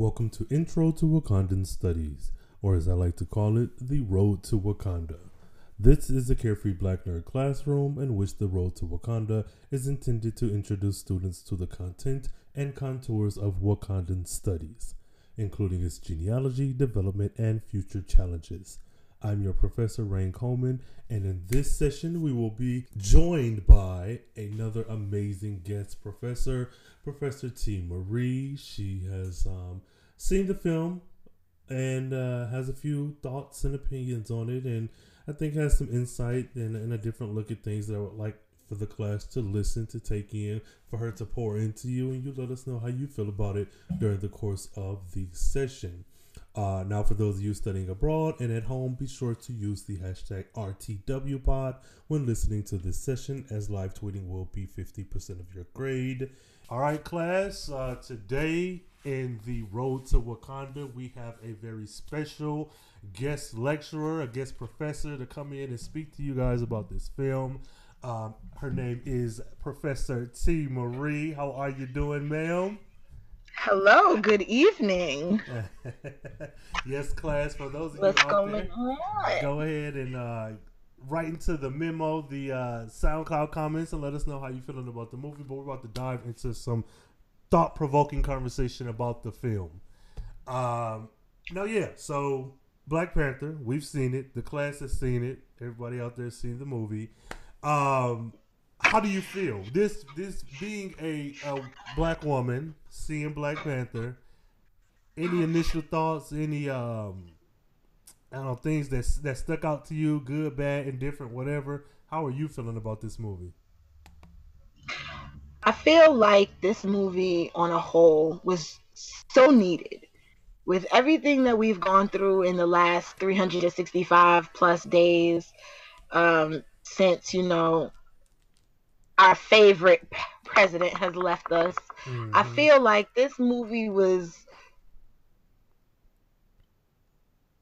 Welcome to Intro to Wakandan Studies, or as I like to call it, the Road to Wakanda. This is a carefree black nerd classroom in which the Road to Wakanda is intended to introduce students to the content and contours of Wakandan studies, including its genealogy, development, and future challenges. I'm your professor, Rain Coleman, and in this session, we will be joined by another amazing guest professor, Professor T. Marie. She has um, seen the film and uh, has a few thoughts and opinions on it, and I think has some insight and, and a different look at things that I would like for the class to listen, to take in, for her to pour into you, and you let us know how you feel about it during the course of the session. Uh, now, for those of you studying abroad and at home, be sure to use the hashtag RTWPod when listening to this session, as live tweeting will be 50% of your grade. All right, class, uh, today in the Road to Wakanda, we have a very special guest lecturer, a guest professor to come in and speak to you guys about this film. Um, her name is Professor T. Marie. How are you doing, ma'am? Hello, good evening. yes, class. For those of What's you out there, on? go ahead and uh, write into the memo, the uh, SoundCloud comments, and let us know how you're feeling about the movie. But we're about to dive into some thought-provoking conversation about the film. Um, no, yeah. So Black Panther, we've seen it. The class has seen it. Everybody out there has seen the movie. Um, how do you feel this this being a, a black woman seeing Black Panther? Any initial thoughts? Any um, I don't know things that that stuck out to you, good, bad, indifferent, whatever. How are you feeling about this movie? I feel like this movie on a whole was so needed. With everything that we've gone through in the last 365 plus days, um, since, you know, our favorite president has left us, I Mhm. feel like this movie was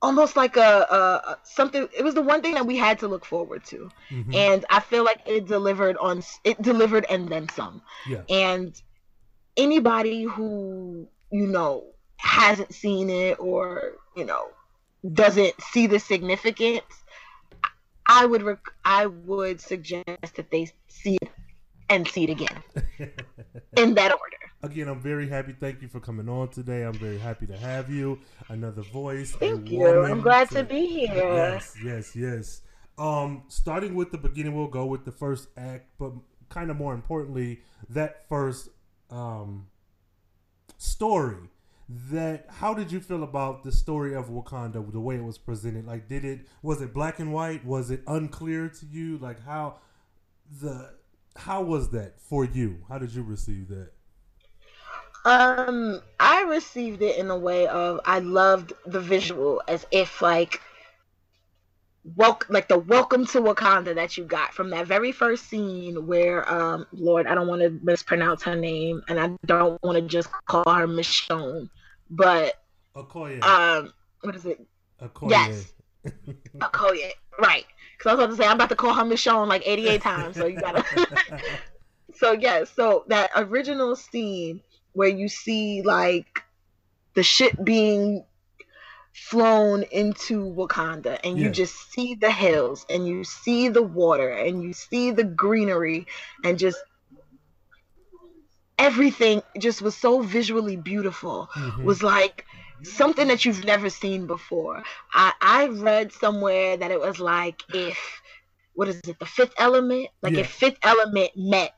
almost like a, a, something it was the one thing that we had to look forward to Mhm. and i feel like it delivered on it delivered and then some yeah, and anybody who you know hasn't seen it or you know doesn't see the significance i would rec- i would suggest that they see it and see it again in that order Again, I'm very happy. Thank you for coming on today. I'm very happy to have you. Another voice. thank you i'm glad to be here Yes, yes, yes. Um, starting with the beginning, we'll go with the first act, but kind of more importantly, that first um story. That how did you feel about the story of Wakanda, the way it was presented? Like, did it was it black and white? Was it unclear to you? Like how the how was that for you? How did you receive that? Um, I received it in a way of I loved the visual as if like welcome like the welcome to Wakanda that you got from that very first scene where um Lord, I don't want to mispronounce her name and I don't want to just call her Michonne, but Okoye. um what is it? Okoye. yes. Okoye. Right. Cuz I was about to say I'm about to call her Michonne like 88 times, so you got to so yes, so that original scene where you see like the ship being flown into Wakanda and you Yeah. just see the hills and you see the water and you see the greenery and just everything just was so visually beautiful Mhm. was like something that you've never seen before. I I read somewhere that it was like if what is it, the fifth element? Like Yeah. if fifth element met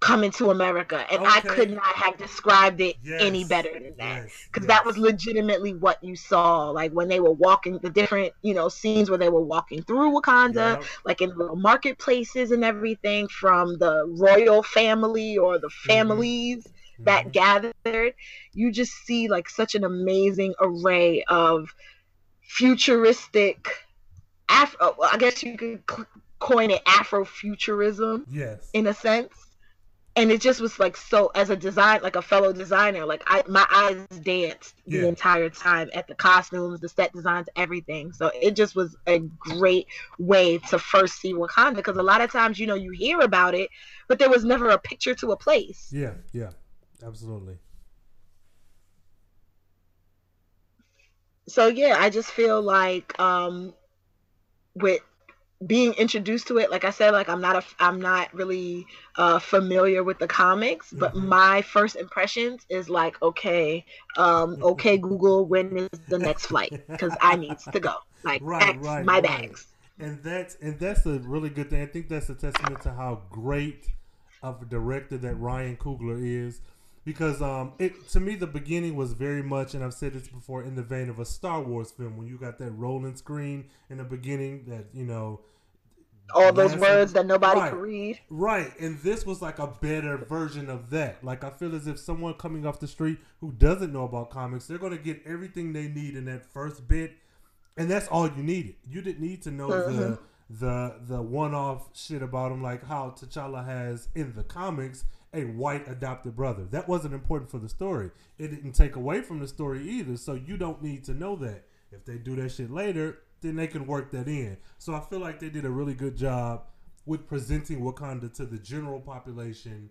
coming to America. And I could not have described it any better than that. yes, Because that was legitimately what you saw. Like when they were walking the different, you know, scenes where they were walking through Wakanda, Yep. like in little marketplaces and everything from the royal family or the Mm-hmm. That Mhm. gathered, you just see like such an amazing array of futuristic Afro. well, I guess you could coin it Afrofuturism Yes. in a sense. And it just was like so as a design, like a fellow designer, like I my eyes danced Yeah. the entire time at the costumes, the set designs, everything. So it just was a great way to first see Wakanda because a lot of times, you know, you hear about it, but there was never a picture to a place. Yeah, yeah, absolutely. so yeah, I just feel like um, with being introduced to it like i said like i'm not a i'm not really uh familiar with the comics but Mhm. my first impressions is like okay um okay google when is the next flight because i needs to go like Right, X, right, my right. bags and that's and that's a really good thing. I think that's a testament to how great of a director that Ryan Coogler is, because um, it to me the beginning was very much, and I've said this before, in the vein of a Star Wars film when you got that rolling screen in the beginning that you know. all those words that nobody Right. could read Right, and this was like a better version of that. Like I feel as if someone coming off the street who doesn't know about comics, they're gonna get everything they need in that first bit, and that's all you needed. You didn't need to know the the the one off shit about him, like how T'Challa has in the comics a white adopted brother. That wasn't important for the story. It didn't take away from the story either. So you don't need to know that. If they do that shit later, then they can work that in. So I feel like they did a really good job with presenting Wakanda to the general population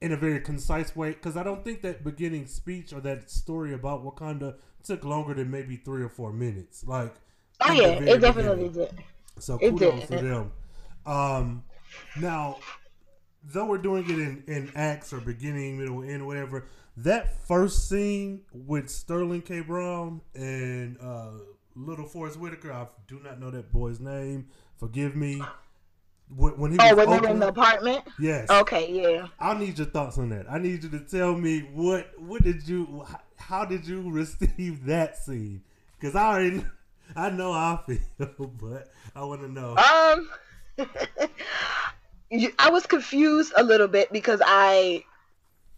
in a very concise way. Because I don't think that beginning speech or that story about Wakanda took longer than maybe three or four minutes. Like, oh yeah it definitely beginning. did So It kudos did. to them. Um, now, though we're doing it in, in acts or beginning, middle, end, whatever, that first scene with Sterling K. Brown and uh, Little Forrest Whitaker, I do not know that boy's name. Forgive me. When, he oh was when they were in the apartment yes, okay yeah I need your thoughts on that. I need you to tell me what what did you how did you receive that scene? Because I already I know how I feel, but I want to know. Um, I was confused a little bit because I,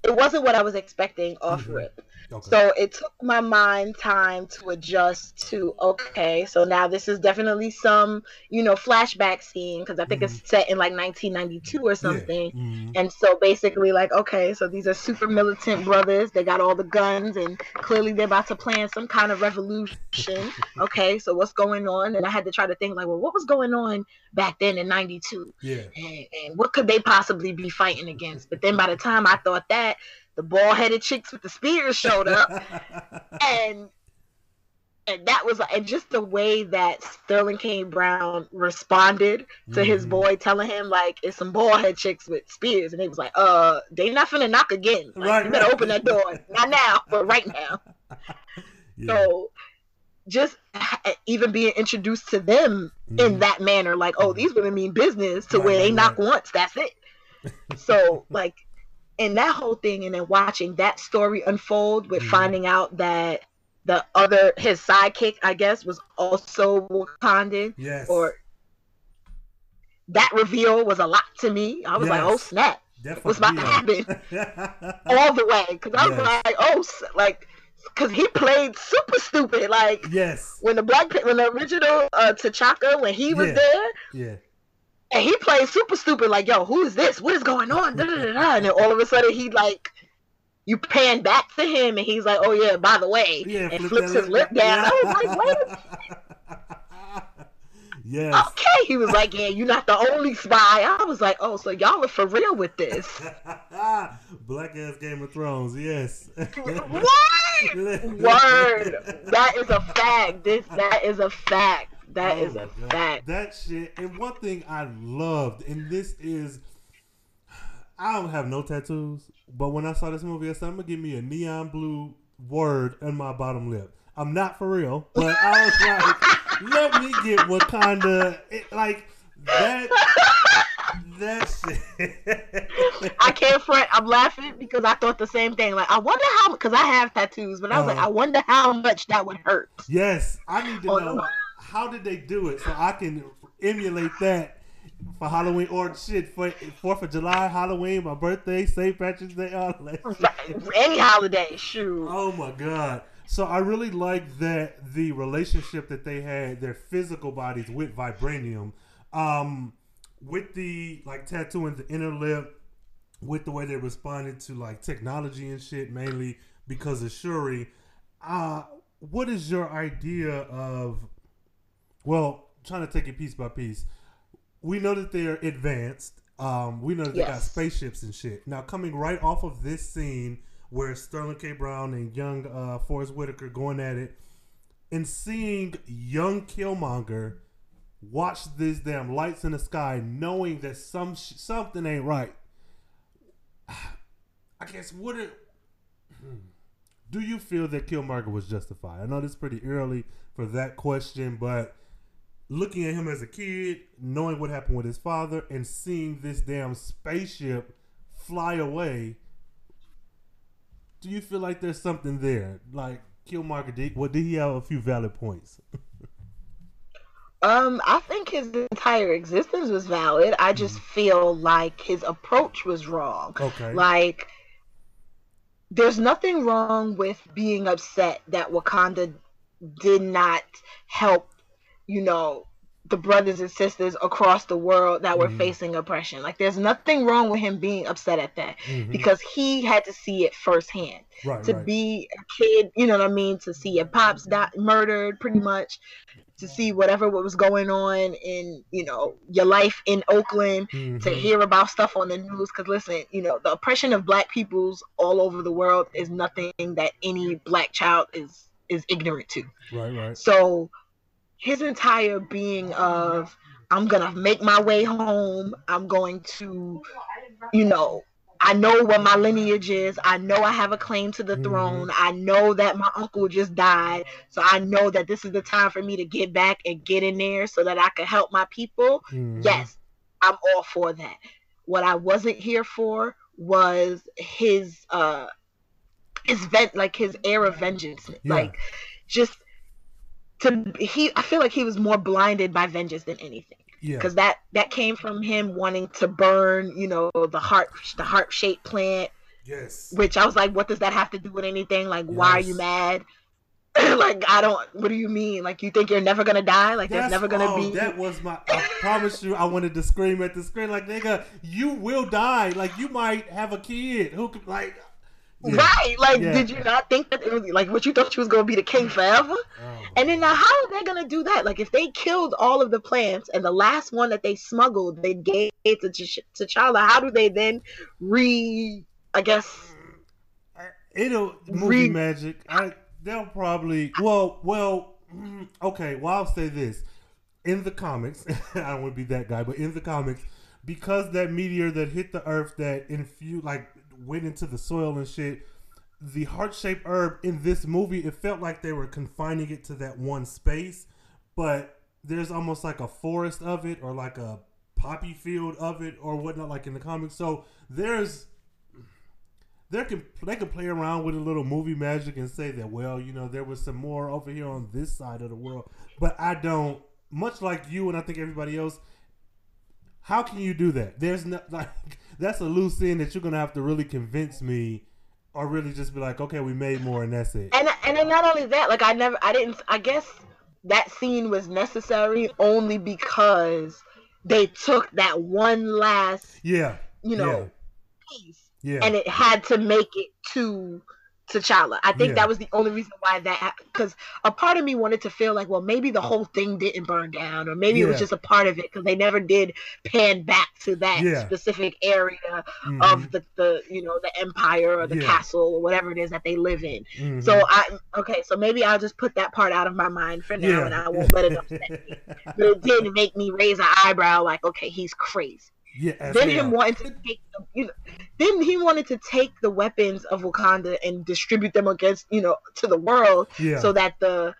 it wasn't what I was expecting off Mhm. rip. Okay. So it took my mind time to adjust to okay, so now this is definitely some you know flashback scene because I think it's set in like 1992 or something. Yeah. Mhm. And so basically, like, okay, so these are super militant brothers. They got all the guns, and clearly they're about to plan some kind of revolution. Okay, so what's going on? And I had to try to think, like, well, what was going on back then in '92, Yeah. and, and what could they possibly be fighting against? But then by the time I thought that, the bald-headed chicks with the spears showed up, and and that was and just the way that Sterling K. Brown responded to his Mhm. boy telling him like it's some bald head chicks with spears and he was like uh they not finna knock again like, Right, you better right. open that door not now but right now Yeah. so just even being introduced to them in Mhm. that manner like oh Mhm. these women mean business to Right, where they right, knock once that's it so like and that whole thing and then watching that story unfold with Mhm. finding out that the other his sidekick i guess was also wakandan yes. or that reveal was a lot to me i was like oh snap Definitely. what's about to happen? all the way because i was Yes. like oh like because he played super stupid like yes. when the black when the original uh T'Chaka when he was Yeah. there Yeah. And he played super stupid like yo who is this? What is going on? Da, da, da, and then all of a sudden he like you pan back to him and he's like oh yeah by the way. Yeah. and flips his lip down. I was like wait a yes. okay. He was like yeah you're not the only spy. I was like oh so y'all are for real with this. Black ass Game of Thrones. Yes. what? Word. That is a fact. This that is a fact That Oh is a God. fact That shit. And one thing I loved, and this is, I don't have no tattoos, but when I saw this movie, I said, I'm gonna give me a neon blue word on my bottom lip. I'm not for real, but I was like, let me get Wakanda. It, like that. That shit. I can't front. I'm laughing because I thought the same thing. Like, I wonder how, because I have tattoos, but I was like, Uh-huh. I wonder how much that would hurt. Yes, I need to Oh, know no. How did they do it so I can emulate that for Halloween or shit for Fourth of July, Halloween, my birthday, St. Patrick's Day, all that. Any holiday, shoot. Oh my god! So I really like that the relationship that they had, their physical bodies with vibranium, um, with the like tattooing the inner lip, with the way they responded to like technology and shit, mainly because of Shuri. Uh, what is your idea of? Well, trying to take it piece by piece. We know that they're advanced. Um, we know that they got spaceships and shit. Now, coming right off of this scene where Sterling K. Brown and young uh, Forrest Whitaker going at it, and seeing young Killmonger watch these damn lights in the sky, knowing that some sh- something ain't right. I guess would it? Do you feel that Killmonger was justified? I know this is pretty early for that question, but looking at him as a kid, knowing what happened with his father, and seeing this damn spaceship fly away, do you feel like there's something there? Like Killmonger did, what did he have a few valid points? Um, I think his entire existence was valid. I just Mm-hmm. feel like his approach was wrong. Okay. Like, there's nothing wrong with being upset that Wakanda did not help, you know, the brothers and sisters across the world that were Mhm. facing oppression. Like, there's nothing wrong with him being upset at that Mhm. because he had to see it firsthand right, to right. be a kid, you know what I mean, to see your pops die, murdered pretty much, to see whatever what was going on in, you know, your life in Oakland, to Mhm. hear about stuff on the news. Because listen, you know, the oppression of black peoples all over the world is nothing that any black child is is ignorant to. Right, right. So his entire being of I'm gonna make my way home. I'm going to, you know, I know what my lineage is. I know I have a claim to the Mhm. throne. I know that my uncle just died. So I know that this is the time for me to get back and get in there so that I can help my people. Mhm. Yes, I'm all for that. What I wasn't here for was his uh his vent like his air of vengeance. Yeah. Like just to he I feel like he was more blinded by vengeance than anything Yeah. because that that came from him wanting to burn you know the heart the heart shaped plant Yes. which i was like what does that have to do with anything like why are you mad like i don't what do you mean like you think you're never gonna die like there's That's- never gonna oh, be That was my. I promise you, I wanted to scream at the screen like, "Nigga, you will die. Like you might have a kid who could like." Yeah. right like Yeah. did you not think that it was like what you thought she was gonna be the king forever Oh, And then now, how are they gonna do that? Like, if they killed all of the plants and the last one that they smuggled, they gave to T'Ch- T'Challa, how do they then re? I guess It'll movie Re- magic. I they'll probably well well mm, okay. Well, I'll say this: in the comics, I don't want to be that guy, but in the comics, because that meteor that hit the Earth that infused like went into the soil and shit. The heart shaped herb in this movie, it felt like they were confining it to that one space, but there's almost like a forest of it or like a poppy field of it or whatnot, like in the comics. So there's they can they can play around with a little movie magic and say that well you know there was some more over here on this side of the world but i don't much like you and i think everybody else how can you do that? There's not like that's a loose end that you're gonna have to really convince me or really just be like okay we made more and that's it. And and then not only that, like I never, I didn't, I guess that scene was necessary only because they took that one last, yeah. you know, piece yeah. and it had to make it to T'Challa. I think Yeah. that was the only reason why that because a part of me wanted to feel like, well, maybe the whole thing didn't burn down, or maybe it was just a part of it because they never did pan back to that Yeah. specific area Mhm, of the, the you know the empire or the Yeah. castle or whatever it is that they live in. mhm. So I okay, so maybe I'll just put that part out of my mind for now, and I won't let it upset me. But it did make me raise an eyebrow, like, okay, he's crazy yeah then him wanting to take the, you know then he wanted to take the weapons of Wakanda and distribute them against you know to the world yeah. so that the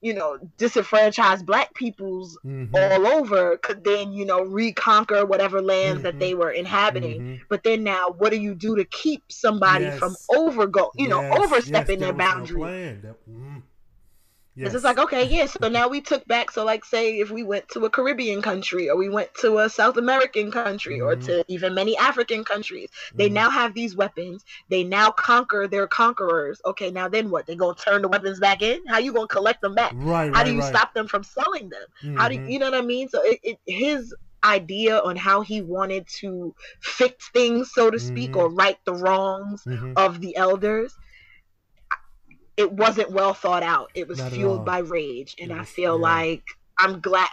you know disenfranchised black peoples Mhm, all over could then you know reconquer whatever lands Mhm. that they were inhabiting. Mhm. but then now what do you do to keep somebody Yes. from overgo you know overstepping yes, their was no boundaries plan. That- mm. It's just like, okay, yeah, so now we took back. So, like, say if we went to a Caribbean country or we went to a South American country or Mhm. to even many African countries, they Mhm. now have these weapons. They now conquer their conquerors. Okay, now then what? They gonna turn the weapons back in? How you gonna collect them back? right How right, do you right. stop them from selling them? How do you, Mhm. you know what I mean? So, it, it his idea on how he wanted to fix things, so to speak, Mhm. or right the wrongs Mhm. of the elders it wasn't well thought out it was Not fueled by rage and It i feel yeah. like i'm glad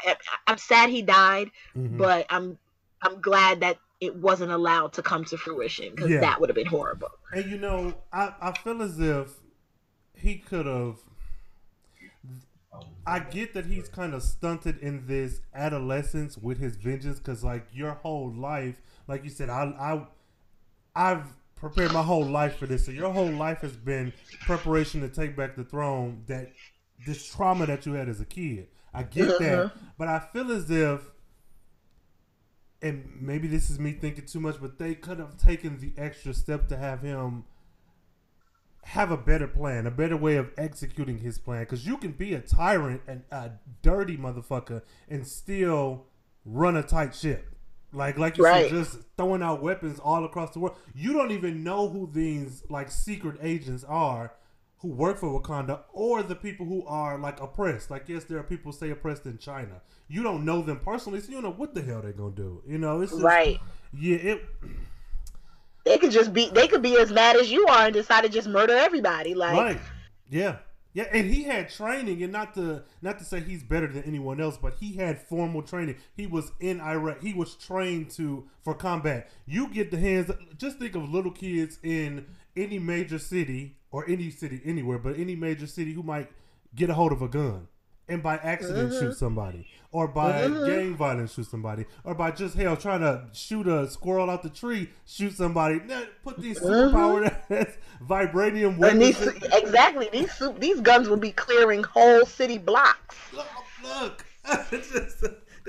i'm sad he died Mhm. but i'm i'm glad that it wasn't allowed to come to fruition because Yeah. that would have been horrible And you know, I, I feel as if he could have. I get that he's kind of stunted in this adolescence with his vengeance because, like, your whole life, like you said, I, I, I've prepared my whole life for this. So your whole life has been preparation to take back the throne. That this trauma that you had as a kid, I get uh-huh. that, but I feel as if, and maybe this is me thinking too much, but they could have taken the extra step to have him have a better plan, a better way of executing his plan. Because you can be a tyrant and a dirty motherfucker and still run a tight ship. Like, like you Right. said, just throwing out weapons all across the world. You don't even know who these like secret agents are who work for Wakanda or the people who are like oppressed. Like, yes, there are people say oppressed in China. You don't know them personally, so you don't know what the hell they're gonna do. You know, it's just, Right. Yeah, it. They could just be they could be as mad as you are and decide to just murder everybody. Like right yeah yeah and he had training and not to not to say he's better than anyone else but he had formal training. He was in iraq. He was trained to for combat. You get the hands just think of little kids in any major city or any city anywhere but any major city who might get a hold of a gun and by accident shoot mm-hmm. somebody or by mm-hmm. gang violence shoot somebody or by just hell trying to shoot a squirrel out the tree shoot somebody put these mm-hmm. superpowered ass vibranium and weapons these exactly these these guns will be clearing whole city blocks. Look, look. Just-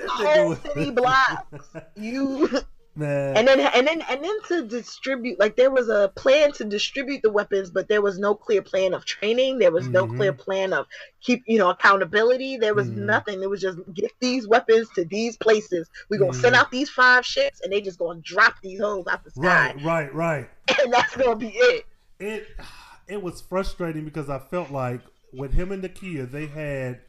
Whole city blocks. You man. and then and then and then to distribute like there was a plan to distribute the weapons but there was no clear plan of training there was no Mhm. clear plan of keep you know accountability there was Mhm. nothing it was just get these weapons to these places we're gonna send Mhm. out these five ships and they just gonna drop these holes out the sky right, right, right. and that's gonna be it It it was frustrating because I felt like with him and Nakia, they had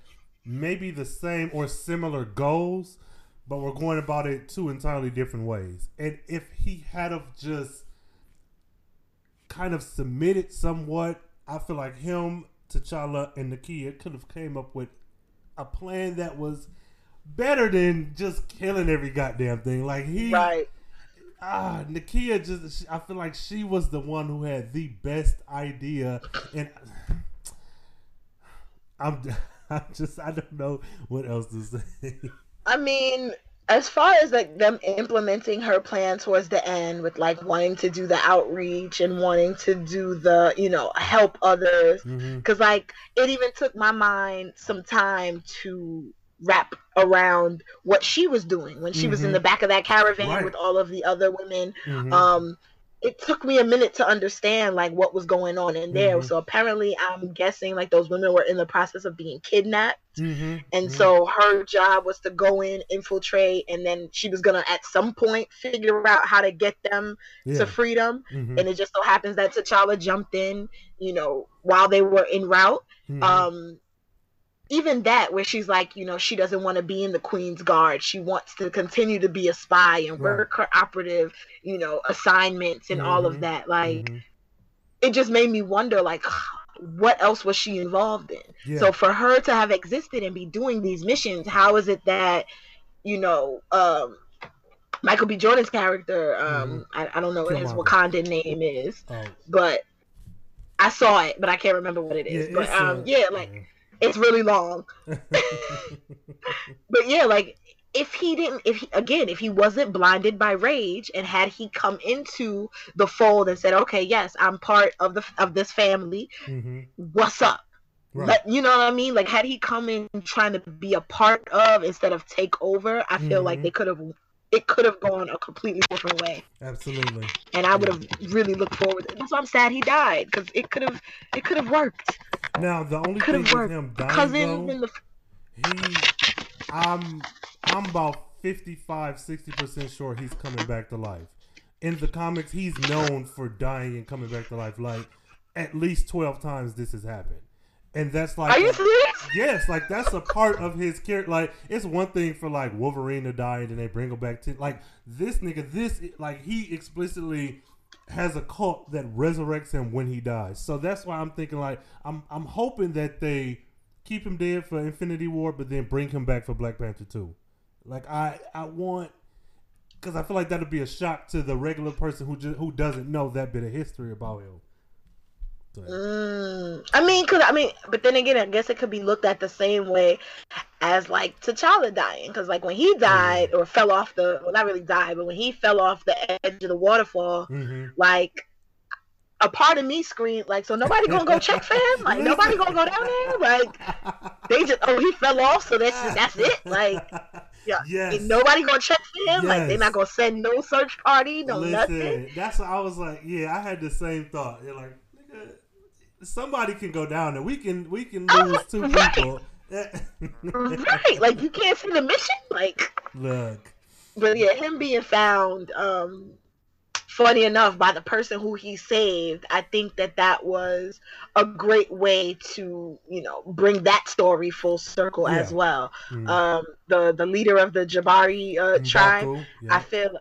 maybe the same or similar goals, but we're going about it two entirely different ways. And if he had of just kind of submitted somewhat, I feel like him, T'Challa, and Nakia could have came up with a plan that was better than just killing every goddamn thing. Like he right ah, Nakia just I feel like she was the one who had the best idea and I'm I just I don't know what else to say. I mean, as far as like them implementing her plan towards the end with like wanting to do the outreach and wanting to do the, you know, help others Mhm. cuz like it even took my mind some time to wrap around what she was doing when she was in Mhm. the back of that caravan Right. with all of the other women. Mhm. Um it took me a minute to understand like what was going on in there. Mhm. So apparently I'm guessing like those women were in the process of being kidnapped Mhm. and Mhm. so her job was to go in, infiltrate, and then she was gonna at some point figure out how to get them yeah. to freedom. Mhm. And it just so happens that T'Challa jumped in, you know, while they were en route. Mhm. Um, even that, where she's like, you know, she doesn't want to be in the Queen's Guard. She wants to continue to be a spy and work her operative, you know, assignments and all Mhm. of that. Like, Mhm. it just made me wonder, like, what else was she involved in? Yeah. So for her to have existed and be doing these missions, how is it that, you know, um, Michael B. Jordan's character, um, I, I don't know what his Killmonger. Wakandan name is, oh, but I saw it, but I can't remember what it is. yeah, but um, uh, yeah, like it's really long. But yeah, like if he didn't, if he, again, if he wasn't blinded by rage, and had he come into the fold and said, "Okay, yes, I'm part of the of this family. Mhm. What's up?" Right. But you know what I mean? Like had he come in trying to be a part of instead of take over, I feel like Mhm. they could have it could have gone a completely different way. Absolutely. And I would have really looked forward. To it. That's why I'm sad he died because it could have it could have worked. Now the only Could thing have with worked. him dying Cousin though, in the he I'm I'm about 55 60% sure he's coming back to life. In the comics he's known for dying and coming back to life like at least 12 times this has happened. And that's like Are you serious? Yes, like that's a part of his character. Like it's one thing for like Wolverine to die and then they bring him back to like this nigga. This like he explicitly has a cult that resurrects him when he dies. So that's why I'm thinking like I'm I'm hoping that they keep him dead for Infinity War, but then bring him back for Black Panther two. Like I I want because I feel like that'll be a shock to the regular person who just who doesn't know that bit of history about him. Mm, I mean, cause I mean, but then again, I guess it could be looked at the same way as like T'Challa dying, because like when he died mm-hmm. or fell off the, well, not really died, but when he fell off the edge of the waterfall, mm-hmm. like a part of me screamed like, so nobody gonna go check for him? Like nobody gonna go down there? Like they just, oh, he fell off, so that's that's it. Like yeah, yes. nobody gonna check for him. Yes. Like they're not gonna send no search party, no Listen, nothing. That's what I was like. Yeah, I had the same thought. You're like, somebody can go down and We can we can oh, lose two right. people. right, like you can't see the mission. Like look, but yeah, him being found. um funny enough by the person who he saved i think that that was a great way to you know bring that story full circle yeah. as well mm. um the the leader of the jabari uh, tribe yeah. i feel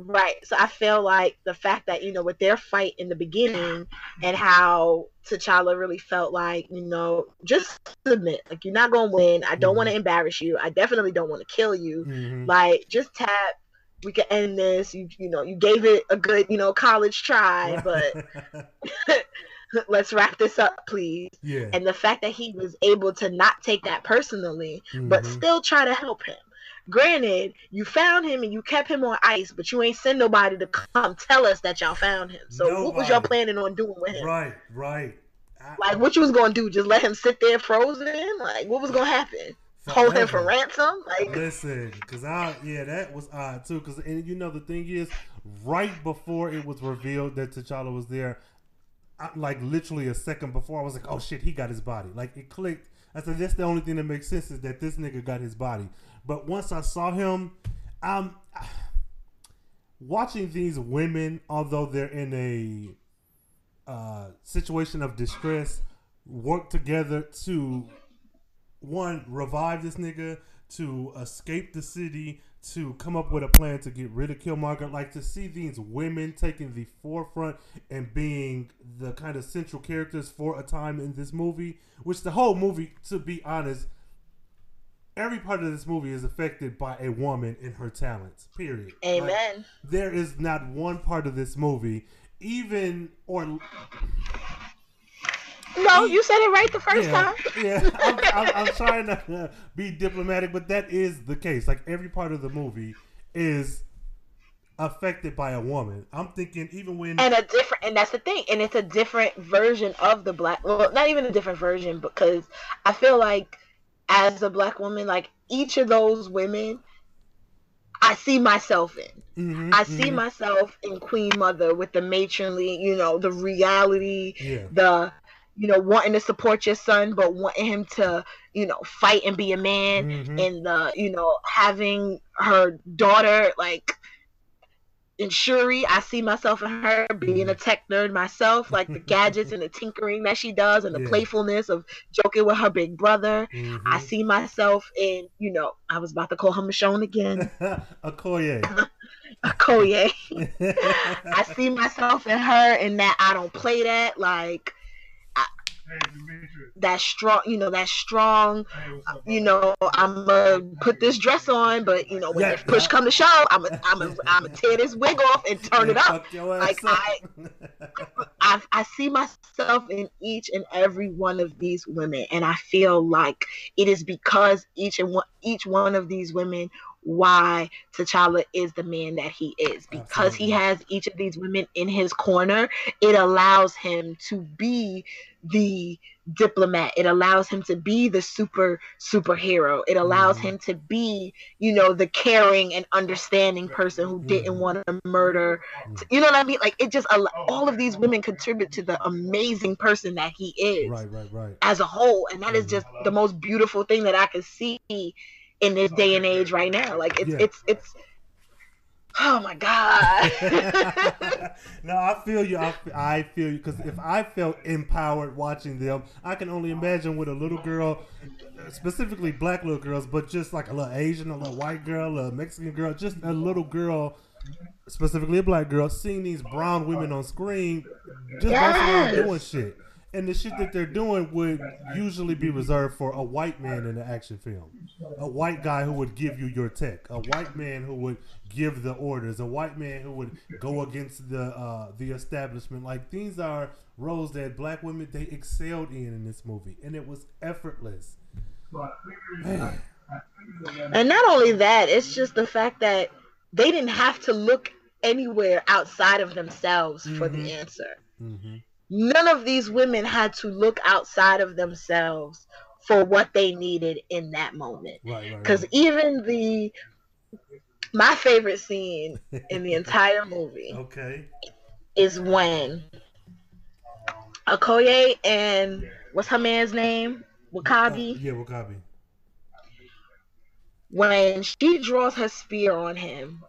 Right. So I feel like the fact that, you know, with their fight in the beginning and how T'Challa really felt like, you know, just submit. Like, you're not going to win. I don't mm-hmm. want to embarrass you. I definitely don't want to kill you. Mm-hmm. Like, just tap. We can end this. You, you know, you gave it a good, you know, college try, but let's wrap this up, please. Yeah. And the fact that he was able to not take that personally, mm-hmm. but still try to help him Granted, you found him and you kept him on ice, but you ain't send nobody to come tell us that y'all found him. So nobody. what was y'all planning on doing with him? Right, right. I, like what you was gonna do? Just let him sit there frozen? Like what was gonna happen? Hold him for ransom? Like listen, because I yeah that was odd too. Because and you know the thing is, right before it was revealed that T'Challa was there, I, like literally a second before, I was like, oh shit, he got his body. Like it clicked. I said that's the only thing that makes sense is that this nigga got his body. But once I saw him, um, watching these women, although they're in a uh, situation of distress, work together to one revive this nigga, to escape the city, to come up with a plan to get rid of Killmonger. Like to see these women taking the forefront and being the kind of central characters for a time in this movie, which the whole movie, to be honest, every part of this movie is affected by a woman and her talents. Period. Amen. Like, there is not one part of this movie, even or. No, you said it right the first yeah, time. yeah, I'm, I'm, I'm trying to be diplomatic, but that is the case. Like every part of the movie is affected by a woman. I'm thinking even when and a different and that's the thing, and it's a different version of the black. Well, not even a different version because I feel like as a black woman, like each of those women, I see myself in. Mm-hmm, I see mm-hmm. myself in Queen Mother with the matronly, you know, the reality, yeah. the you know, wanting to support your son, but wanting him to, you know, fight and be a man, mm-hmm. and the, you know, having her daughter like in Shuri, I see myself in her being a tech nerd myself, like the gadgets and the tinkering that she does and the yeah. playfulness of joking with her big brother. Mm-hmm. I see myself in, you know, I was about to call her Michonne again. Okoye. Okoye. I see myself in her in that I don't play that. Like, that strong, you know, that strong, you know, I'm gonna put this dress on, but you know, when yeah, push come to shove, I'm a, I'm a, I'm gonna tear this wig off and turn it up. Like I, I, I see myself in each and every one of these women, and I feel like it is because each and one, each one of these women why T'Challa is the man that he is. Because Absolutely. he has each of these women in his corner, it allows him to be the diplomat. It allows him to be the super superhero. It allows mm-hmm. him to be, you know, the caring and understanding person who didn't mm-hmm. want to murder. You know what I mean? Like it just all of these women contribute to the amazing person that he is. Right, right, right. As a whole, and that is mm-hmm. just the most beautiful thing that I can see in this day and age right now. Like it's yeah. it's it's oh my god. no, I feel you. I, I feel you because if I felt empowered watching them, I can only imagine with a little girl, specifically black little girls, but just like a little Asian, a little white girl, a Mexican girl, just a little girl. Specifically, a black girl seeing these brown women on screen, just yes. doing shit, and the shit that they're doing would usually be reserved for a white man in an action film. A white guy who would give you your tech. A white man who would give the orders. A white man who would go against the uh, the establishment. Like these are roles that black women they excelled in in this movie, and it was effortless. Man. And not only that, it's just the fact that they didn't have to look anywhere outside of themselves mm-hmm. for the mm-hmm. answer. Mm-hmm. None of these women had to look outside of themselves for what they needed in that moment. Because right, right, right. even the my favorite scene in the entire movie okay. is when Okoye and what's her man's name? W'Kabi. Yeah, W'Kabi when she draws her spear on him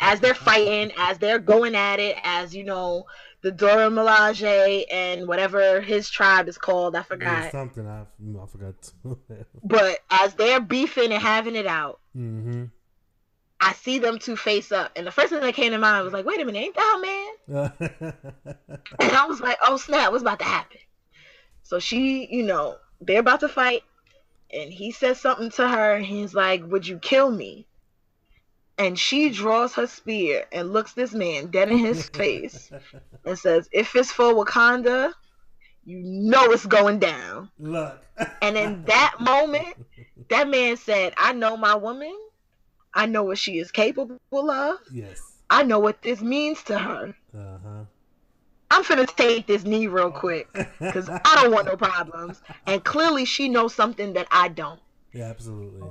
as they're fighting, as they're going at it, as you know, the Dora Milaje and whatever his tribe is called, I forgot. something I, I forgot. but as they're beefing and having it out, mm-hmm. I see them two face up, and the first thing that came to mind was like, "Wait a minute, ain't that a man?" and I was like, "Oh snap, what's about to happen?" So she, you know, they're about to fight and he says something to her and he's like would you kill me and she draws her spear and looks this man dead in his face and says if it's for wakanda you know it's going down. Look. And in that moment that man said i know my woman. I know what she is capable of. Yes. I know what this means to her. Uh-huh. I'm finna take this knee real quick because I don't want no problems. And clearly, she knows something that I don't. Yeah, absolutely.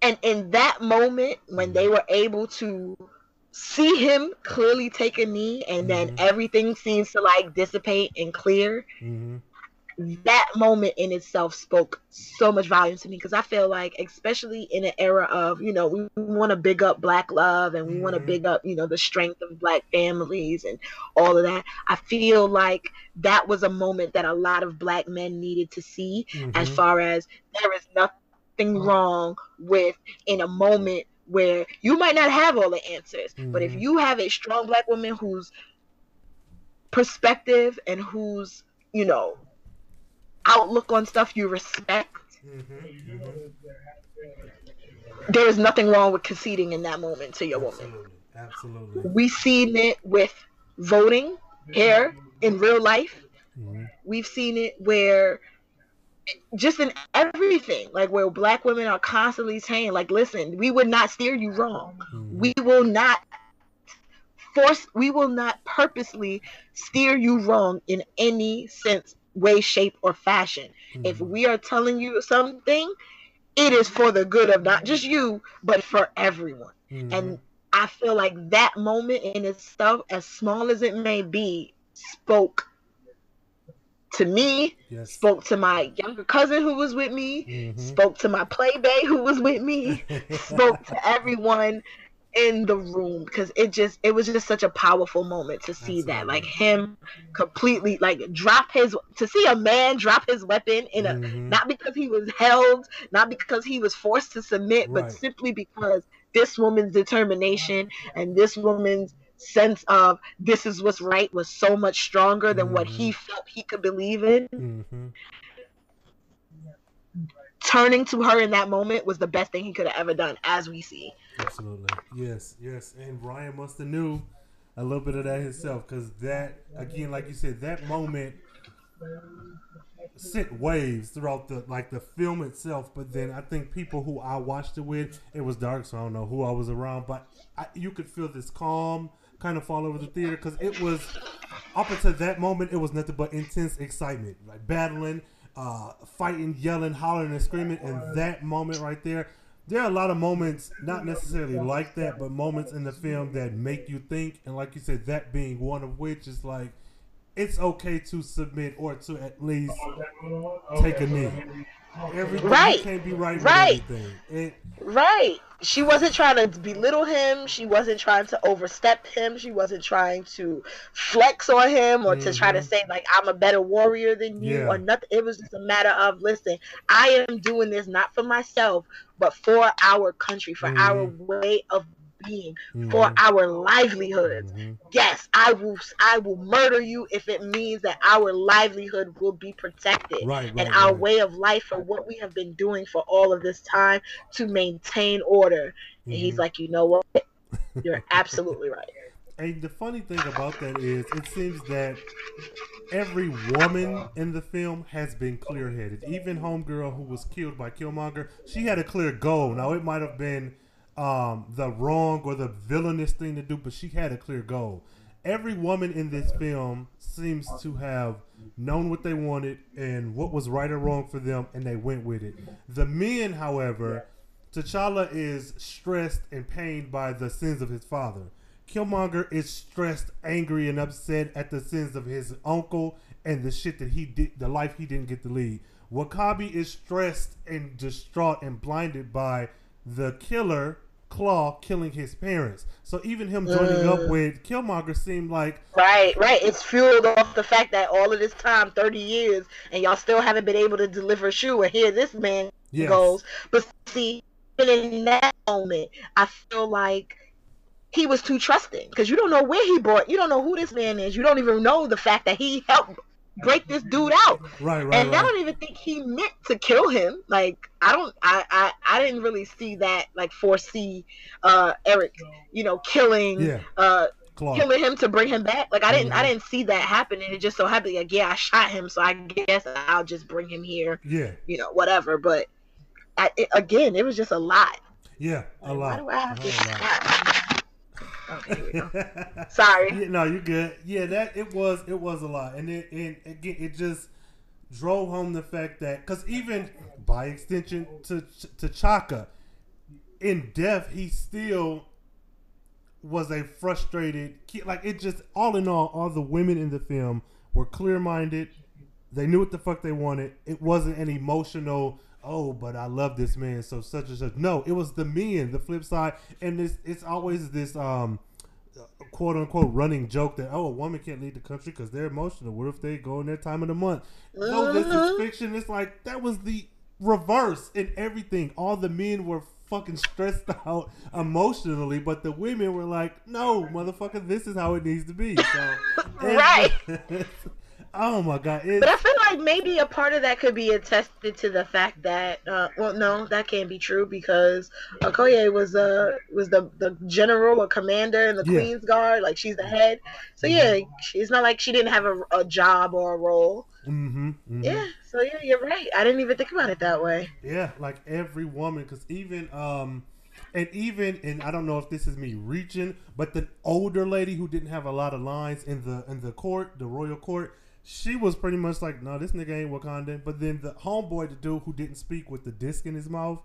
And in that moment, when they were able to see him clearly take a knee, and then mm-hmm. everything seems to like dissipate and clear, mm-hmm that moment in itself spoke so much volume to me because I feel like, especially in an era of, you know, we want to big up Black love and we mm-hmm. want to big up, you know, the strength of Black families and all of that. I feel like that was a moment that a lot of Black men needed to see, mm-hmm. as far as there is nothing wrong with in a moment where you might not have all the answers, mm-hmm. but if mm-hmm. you have a strong Black woman whose perspective and whose, you know, outlook on stuff you respect. Mm-hmm, There is nothing wrong with conceding in that moment to your Absolutely. woman. Absolutely. We've seen it with voting here in real life. Mm-hmm. We've seen it where just in everything, like where black women are constantly saying, like, listen, we would not steer you wrong. Mm-hmm. We will not force we will not purposely steer you wrong in any sense way, shape, or fashion. Mm-hmm. If we are telling you something, it is for the good of not just you, but for everyone. Mm-hmm. And I feel like that moment in itself, as small as it may be, spoke to me, yes. spoke to my younger cousin who was with me, mm-hmm. spoke to my playbay who was with me, spoke to everyone in the room because it just it was just such a powerful moment to see Absolutely. that like him completely like drop his to see a man drop his weapon in a mm-hmm. not because he was held not because he was forced to submit right. but simply because this woman's determination and this woman's sense of this is what's right was so much stronger than mm-hmm. what he mm-hmm. felt he could believe in mm-hmm turning to her in that moment was the best thing he could have ever done, as we see. Absolutely, yes, yes. And Ryan must have knew a little bit of that himself, because that again, like you said, that moment sent waves throughout the like the film itself. But then I think people who I watched it with, it was dark, so I don't know who I was around, but I, you could feel this calm kind of fall over the theater because it was up until that moment, it was nothing but intense excitement, like battling uh, fighting, yelling, hollering, and screaming. And that moment right there, there are a lot of moments, not necessarily like that, but moments in the film that make you think. And like you said, that being one of which is like, it's okay to submit or to at least take a knee. Everything right. can't be right. Right. It, right. She wasn't trying to belittle him. She wasn't trying to overstep him. She wasn't trying to flex on him or mm-hmm. to try to mm-hmm. say like I'm a better warrior than you yeah. or nothing. It was just a matter of listen. I am doing this not for myself, but for our country, for mm-hmm. our way of being for our livelihoods. Mhm. Yes, I will. I will murder you if it means that our livelihood will be protected Right, right, and our right. way of life for what we have been doing for all of this time to maintain order. And he's Mhm. like, you know what? You're absolutely right. And the funny thing about that is, it seems that every woman in the film has been clear headed. Even Homegirl, who was killed by Killmonger, she had a clear goal. Now, it might have been um, the wrong or the villainous thing to do, but she had a clear goal. Every woman in this film seems to have known what they wanted and what was right or wrong for them, and they went with it. The men, however, T'Challa is stressed and pained by the sins of his father. Killmonger is stressed, angry, and upset at the sins of his uncle and the shit that he did, the life he didn't get to lead. W'Kabi is stressed and distraught and blinded by the killer Klaue killing his parents. So even him joining up mm. with Killmonger seemed like Right, right. It's fueled off the fact that all of this time, 30 years, and y'all still haven't been able to deliver a shoe. And here this man Yes. goes. But see, even in that moment, I feel like he was too trusting because you don't know where he brought, you don't know who this man is. You don't even know the fact that he helped break this dude out. right, right, and I don't even think he meant to kill him. Like I don't, I, I, I didn't really see that. Like foresee, uh, Eric, you know, killing, Yeah. uh, killing him to bring him back. Like I didn't, I Mhm. didn't see that happen. And it just so happened, like yeah, I shot him, so I guess I'll just bring him here. Yeah, You know, whatever. But I, it, again, it was just a lot. yeah, a Why lot. do I have a Oh, this? whole. Okay, we go. Sorry. Yeah, no, you're good. Yeah, that it was it was a lot, and it and again it just drove home the fact that because even by extension to to Chaka, in death he still was a frustrated kid. Like it just all in all, all the women in the film were clear minded. They knew what the fuck they wanted. It wasn't an emotional. Oh, but I love this man, so such and such. No, it was the men, the flip side, and this it's always this um quote unquote running joke that oh a woman can't lead the country because they're emotional. What if they go in their time of the month? No, this is Mhm. fiction. It's like that was the reverse in everything. All the men were fucking stressed out emotionally, but the women were like, "No, motherfucker, this is how it needs to be." So, Right. oh my god, it, But I feel like maybe a part of that could be attested to the fact that, uh, well, no, that can't be true because Okoye was uh was the the general or commander in the Yeah. Queen's Guard, like she's the head. So yeah, she- it's not like she didn't have a, a job or a role. hmm Yeah, so yeah, you're right. I didn't even think about it that way. Yeah, like every woman, because even um, and even and I don't know if this is me reaching, but the older lady who didn't have a lot of lines in the in the court, the royal court, she was pretty much like, no, this nigga ain't Wakandan. But then the homeboy, the dude who didn't speak with the disc in his mouth.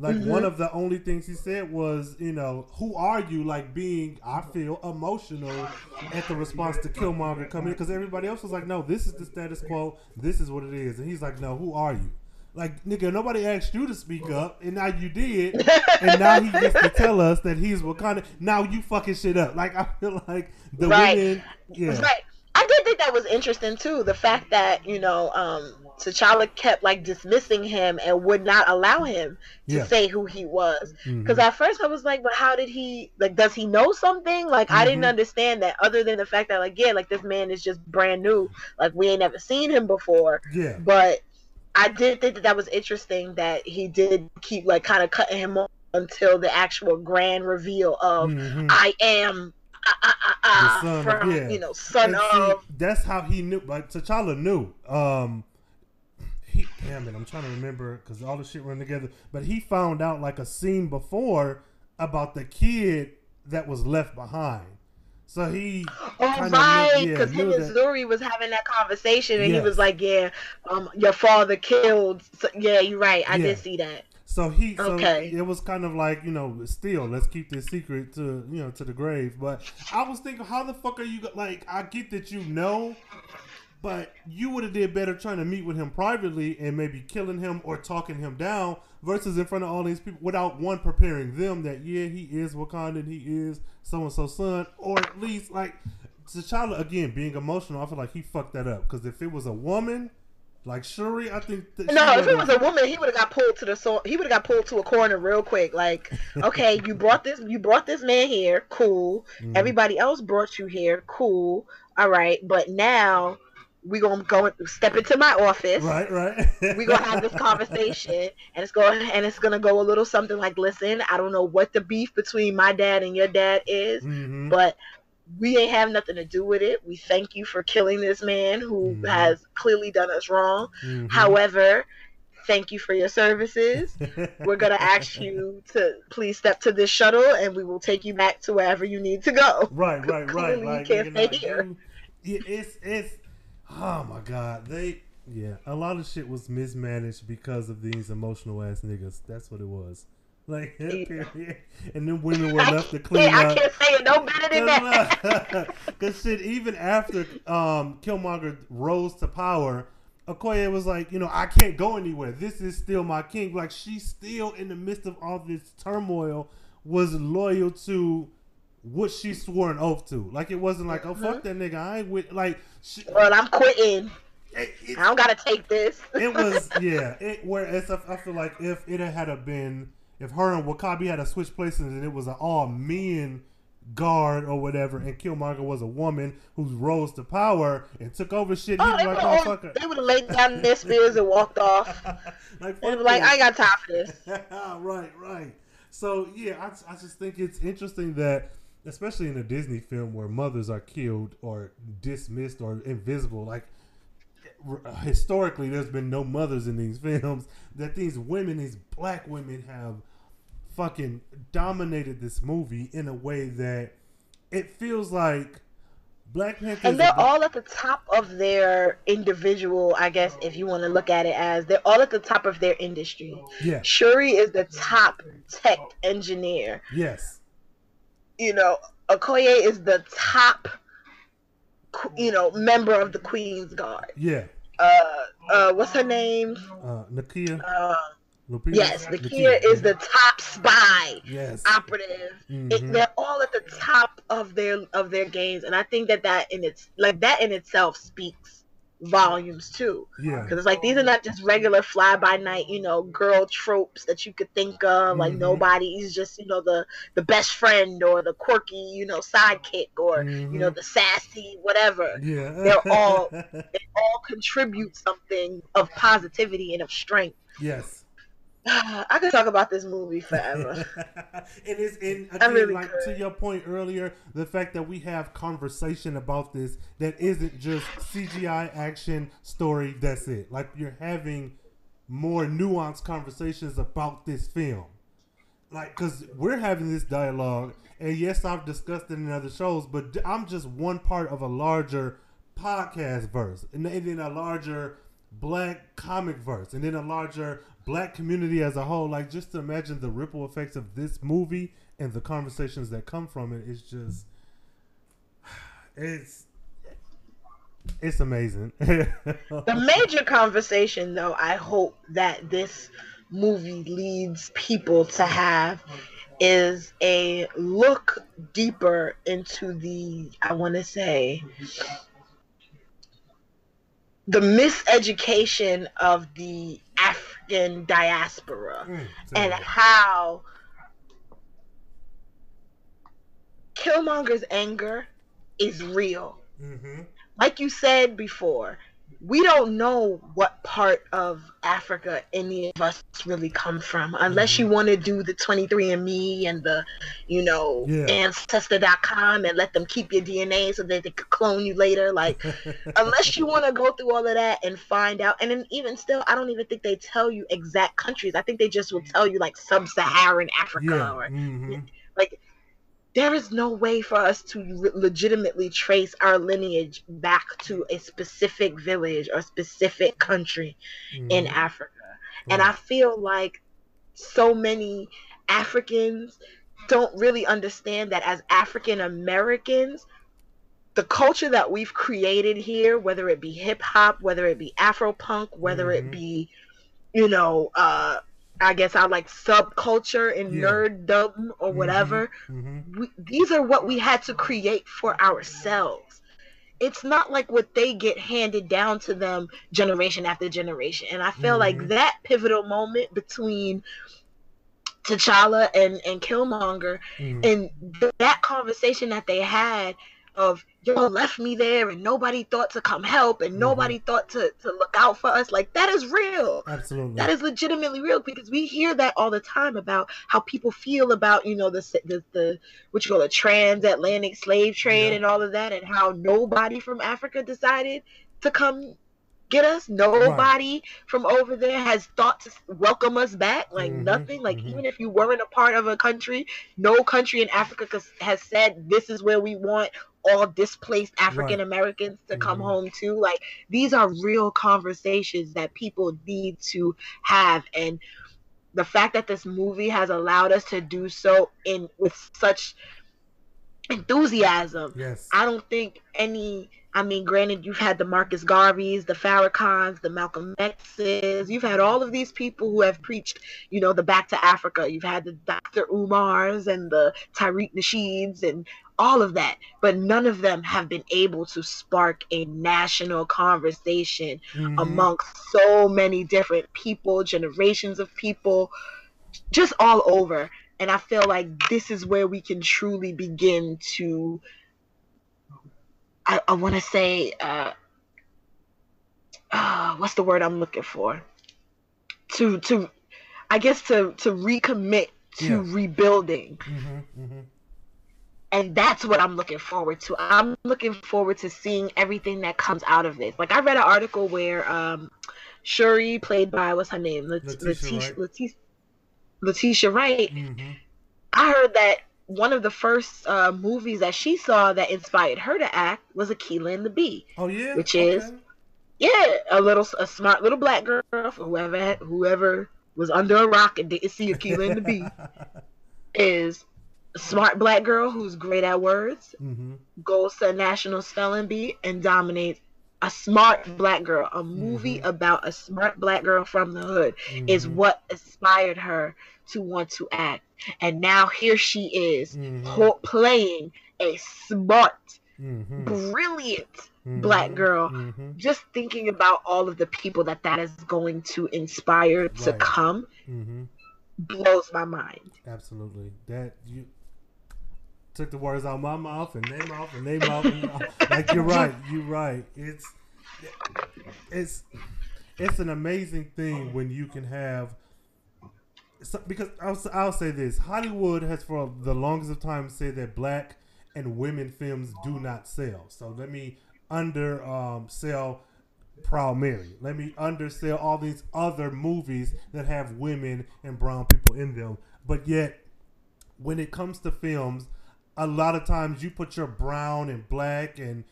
Like Mm-hmm. one of the only things he said was, you know, who are you? Like being, I feel emotional at the response to Killmonger coming because everybody else was like, no, this is the status quo. This is what it is, and he's like, no, who are you? Like nigga, nobody asked you to speak up, and now you did, and now he gets to tell us that he's Wakanda. Now you fucking shit up. Like I feel like the Right. women, yeah, Right. I did think that was interesting too. The fact that you know, um, T'Challa kept like dismissing him and would not allow him to Yeah. say who he was. Because at first I was like, but how did he? Like, does he know something? Like, I didn't Mhm. understand that. Other than the fact that, like, yeah, like this man is just brand new. Like, we ain't never seen him before. yeah, But I did think that that was interesting that he did keep like kind of cutting him off until the actual grand reveal of Mhm. I am. Ah, ah, ah, ah, The son of- yeah. you know son And see, of that's how he knew. Like T'Challa knew. Um, he damn it, I'm trying to remember because all the shit run together. But he found out like a scene before about the kid that was left behind. So he Oh right, yeah, because him and that- Zuri was having that conversation, and he was like, "Yeah, um, your father killed." So, yeah, you're right. I Yeah. did see that. So he, so Okay. it was kind of like you know, still let's keep this secret to you know to the grave. But I was thinking, how the fuck are you like? I get that you know, but you would have did better trying to meet with him privately and maybe killing him or talking him down versus in front of all these people without one preparing them that yeah he is Wakandan, he is so and so son, or at least like T'Challa again being emotional. I feel like he fucked that up because if it was a woman Like Shuri, I think. That No, if it was a woman, he would have got pulled to the so he would have got pulled to a corner real quick. Like, okay, you brought this you brought this man here, cool. Mhm. Everybody else brought you here, cool. All right, but now we gonna go step into my office. Right, right. we gonna have this conversation and it's going and it's gonna go a little something like listen i don't know what the beef between my dad and your dad is Mhm. but we ain't have nothing to do with it we thank you for killing this man who Mhm. has clearly done us wrong Mhm. however thank you for your services we're gonna ask you to please step to this shuttle and we will take you back to wherever you need to go Right, right, right. Clearly you Like, can't stay like, here. it's it's. Oh my god, they yeah. A lot of shit was mismanaged because of these emotional ass niggas. That's what it was. Like, period. And then women were left to clean yeah, i up. can't say it no better than that Because shit, even after um, Killmonger rose to power, Okoye was like, you know, I can't go anywhere. This is still my king. Like, she still, in the midst of all this turmoil, was loyal to what she swore an oath to. Like, it wasn't like, oh, fuck that nigga. I ain't with, like, she, well i'm quitting it, it- i don't gotta take this it was yeah. It whereas I, I feel like if it had been if her and W'Kabi had to switch places and it was an all men guard or whatever, and Killmonger was a woman who rose to power and took over shit, Oh, they be would have they would have laid down their spears and walked off. like, They were like. I got time for this. right, right. So yeah, I, I just think it's interesting that, especially in a Disney film where mothers are killed or dismissed or invisible, like Uh, historically, there's been no mothers in these films. That these women, these black women, have fucking dominated this movie in a way that it feels like Black Panther. And they're all at the top of their individual, I guess, if you want to look at it as they're all at the top of their industry. yeah, Shuri is the top tech engineer. yes, You know, Okoye is the top, you know, member of the Queen's Guard. yeah. Uh, uh, what's her name? Uh, Nakia, Uh, Lupita, yes, Nakia is the top spy. yes. operative. It, Mhm. they're all at the top of their of their games, and I think that that in its like that in itself speaks volumes too. Yeah, Because it's like these are not just regular fly by night, you know, girl tropes that you could think of. Like Mhm. nobody is just you know the the best friend or the quirky you know sidekick or you know Mhm. the sassy whatever. yeah. They're all- They all contribute something of positivity and of strength. yes. I could talk about this movie forever. it is in I again, really like could. to your point earlier, the fact that we have conversation about this that isn't just CGI action story. That's it. Like you're having more nuanced conversations about this film. Like, because we're having this dialogue, and yes, I've discussed it in other shows, but I'm just one part of a larger podcast verse, and then a larger black comic verse, and then a larger black community as a whole. Like, just to imagine the ripple effects of this movie and the conversations that come from it is just, it's, it's amazing. the major conversation though i hope that this movie leads people to have is a look deeper into the i want to say the miseducation of the african diaspora Mm, and how killmonger's anger is real Mhm. like you said before, we don't know what part of Africa any of us really come from, unless you want to do the 23andMe and the, you know, Yeah. Ancestor.com and let them keep your DNA so that they could clone you later. Like, unless you want to go through all of that and find out, and then even still, I don't even think they tell you exact countries. I think they just will tell you like sub-Saharan Africa yeah. or mhm. like there is no way for us to legitimately trace our lineage back to a specific village or specific country in Mhm. Africa. And I feel like so many Africans don't really understand that as African Americans, the culture that we've created here, whether it be hip hop, whether it be Afro punk, whether Mhm. it be, you know, uh, I guess I like subculture and Yeah. nerddom or whatever Mhm. we, these are what we had to create for ourselves. it's not like what they get handed down to them generation after generation. And I feel mm-hmm. like that pivotal moment between T'Challa and and Killmonger mm-hmm. and that conversation that they had of y'all left me there and nobody thought to come help and mm-hmm. nobody thought to, to look out for us like that is real absolutely that is legitimately real because we hear that all the time about how people feel about you know the the, the what you call the transatlantic slave trade yeah. and all of that and how nobody from africa decided to come get us. Nobody right. from over there has thought to welcome us back. Like mm-hmm, nothing. Like mm-hmm. even if you weren't a part of a country, no country in Africa has said this is where we want all displaced African Americans right. to come mm-hmm. home to. Like these are real conversations that people need to have and the fact that this movie has allowed us to do so in with such enthusiasm. Yes. I don't think any I mean, granted, you've had the Marcus Garveys, the Farrakhan's, the Malcolm X's. You've had all of these people who have preached, you know, the back to Africa. You've had the Dr. Umars and the Tariq Nasheeds and all of that. But none of them have been able to spark a national conversation mm-hmm. amongst so many different people, generations of people, just all over. And I feel like this is where we can truly begin to I, I want to say, uh, uh, what's the word I'm looking for? To to, I guess to to recommit to yeah. rebuilding. Mm-hmm, mm-hmm. And that's what I'm looking forward to. I'm looking forward to seeing everything that comes out of this. Like I read an article where um, Shuri, played by what's her name, Letitia, Letitia, Letitia, Letitia Wright. Mm-hmm. I heard that one of the first uh, movies that she saw that inspired her to act was Akeelah and the Bee. Oh yeah, which okay. is yeah, a little a smart little black girl for whoever whoever was under a rock and didn't see Akeelah and the Bee is a smart black girl who's great at words, mm-hmm. goes to a national spelling bee and dominates a smart black girl. A movie mm-hmm. about a smart black girl from the hood mm-hmm. is what inspired her to want to act. And now here she is mm-hmm. playing a smart, mm-hmm. brilliant mm-hmm. black girl. Mm-hmm. Just thinking about all of the people that that is going to inspire right. to come mm-hmm. blows my mind. Absolutely. That you took the words out of my mouth and name off and name off. And, like you're right. You're right. It's it's it's an amazing thing when you can have so, because I'll, I'll say this Hollywood has for the longest of time said that black and women films do not sell. So let me under um, sell Proud Mary. Let me undersell all these other movies that have women and brown people in them. But yet, when it comes to films, a lot of times you put your brown and black and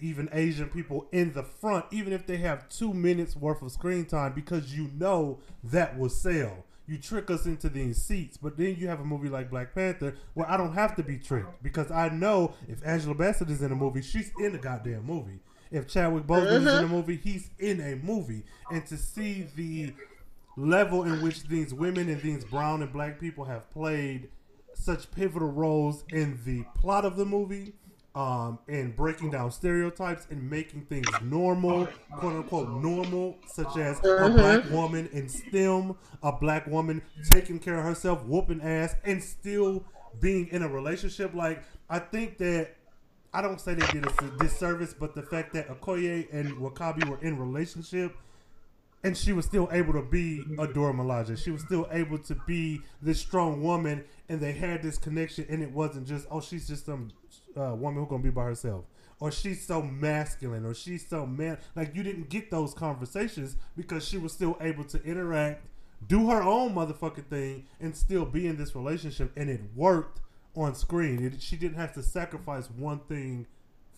even Asian people in the front, even if they have two minutes worth of screen time, because you know that will sell you trick us into these seats. But then you have a movie like Black Panther where I don't have to be tricked because I know if Angela Bassett is in a movie, she's in a goddamn movie. If Chadwick Boseman uh-huh. is in a uh-huh. movie, he's in a movie. And to see the level in which these women and these brown and black people have played such pivotal roles in the plot of the movie um, and breaking down stereotypes and making things normal, quote unquote normal, such as mm-hmm. a black woman in STEM, a black woman taking care of herself, whooping ass, and still being in a relationship. Like, I think that I don't say they did a disservice, but the fact that Okoye and W'Kabi were in relationship and she was still able to be a Dora Milaje. She was still able to be this strong woman, and they had this connection, and it wasn't just oh she's just some uh, woman who's gonna be by herself, or she's so masculine, or she's so man. Like you didn't get those conversations because she was still able to interact, do her own motherfucking thing, and still be in this relationship, and it worked on screen. It, she didn't have to sacrifice one thing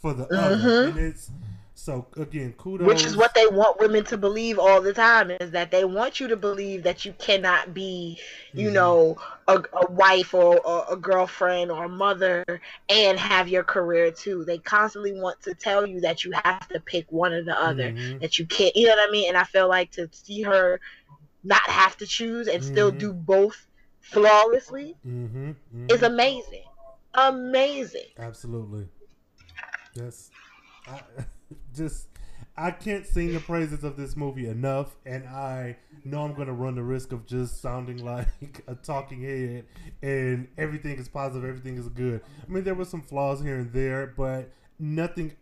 for the mm-hmm. other, and it's so again, kudos. Which is what they want women to believe all the time is that they want you to believe that you cannot be, you mm-hmm. know, a, a, wife or, or, a girlfriend or a mother and have your career too. They constantly want to tell you that you have to pick one or the other, mm-hmm. that you can't. You know what I mean? And I feel like to see her not have to choose and mm-hmm. still do both flawlessly mm-hmm. is mm-hmm. amazing. Amazing. Absolutely. Yes. I, just I can't sing the praises of this movie enough, and I know I'm going to run the risk of just sounding like a talking head. And everything is positive, everything is good. I mean, there were some flaws here and there, but nothing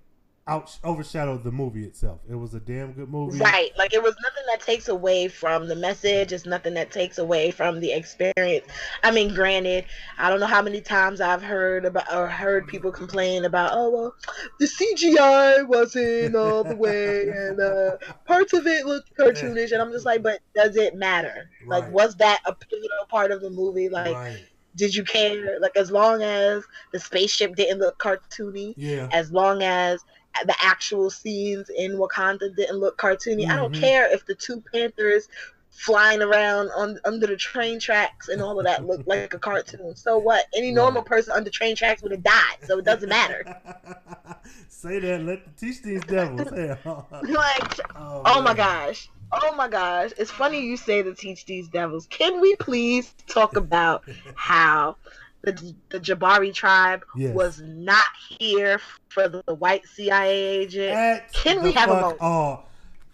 out overshadowed the movie itself. It was a damn good movie. Right. Like it was nothing that takes away from the message. It's nothing that takes away from the experience. I mean, granted, I don't know how many times I've heard about or heard people complain about, oh well, the CGI wasn't all the way, and uh, parts of it looked cartoonish, and I'm just like, but does it matter? Right. Like, was that a pivotal part of the movie? Like. Right did you care? Like as long as the spaceship didn't look cartoony, yeah. As long as the actual scenes in Wakanda didn't look cartoony. Mm-hmm. I don't mm-hmm. care if the two Panthers flying around on under the train tracks and all of that looked like a cartoon. So what? Any normal person under train tracks would have died. So it doesn't matter. Say that. Let teach these devils. like, oh, oh my gosh. Oh my gosh. It's funny you say to teach these devils. Can we please talk about how the, the Jabari tribe yes. was not here for the, the white CIA agent. At Can we have a moment? Oh,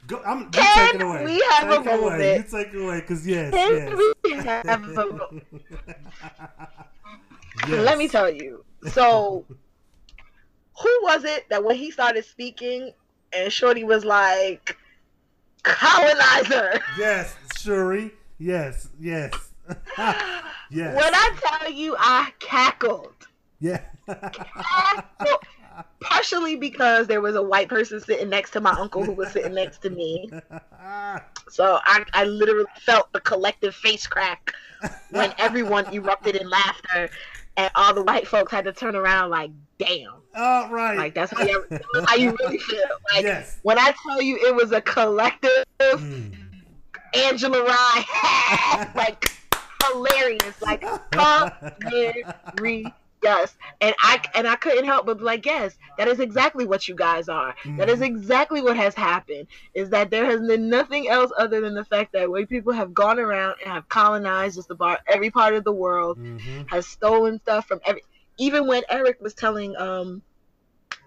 go, I'm, you Can take it away. we have take a moment? Away. You take it away, because yes, Can yes. we have a moment? yes. Let me tell you. So, who was it that when he started speaking and Shorty was like, colonizer? Yes, Shuri. Yes, yes. yes. When I tell you I cackled. Yeah. cackled. Partially because there was a white person sitting next to my uncle who was sitting next to me. So I, I literally felt the collective face crack when everyone erupted in laughter and all the white folks had to turn around like, damn. Oh, right. Like that's how you, how you really feel. Like yes. when I tell you it was a collective mm. Angela Rye like hilarious, like hilarious. And I and I couldn't help but be like, yes, that is exactly what you guys are. Mm-hmm. That is mm-hmm. exactly what has happened. Is that there has been nothing else other than the fact that white people have gone around and have colonized just about every part of the world, mm-hmm. has stolen stuff from every. Even when Eric was telling, um,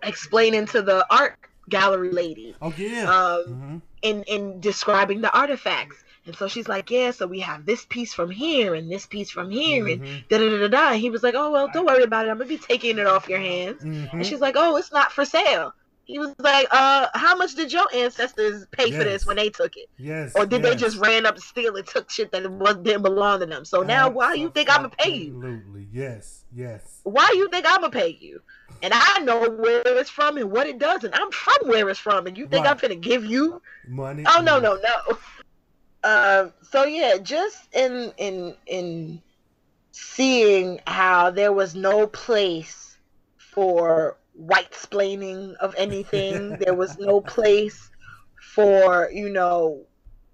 explaining to the art gallery lady, oh yeah, um, mm-hmm. in in describing the artifacts and so she's like, yeah, so we have this piece from here and this piece from here mm-hmm. and da da da da. And he was like, oh well, don't worry about it. I'm gonna be taking it off your hands. Mm-hmm. And she's like, oh, it's not for sale. He was like, uh, how much did your ancestors pay yes. for this when they took it? Yes. Or did yes. they just ran up, steal, and took shit that was didn't belong to them? So now, why you think I'm gonna pay you? Absolutely. Yes. Yes. Why you think I'm gonna pay you? And I know where it's from and what it does, and I'm from where it's from, and you think right. I'm gonna give you money? Oh no, no, no. Um, so yeah, just in in in seeing how there was no place for white splaining of anything. there was no place for, you know,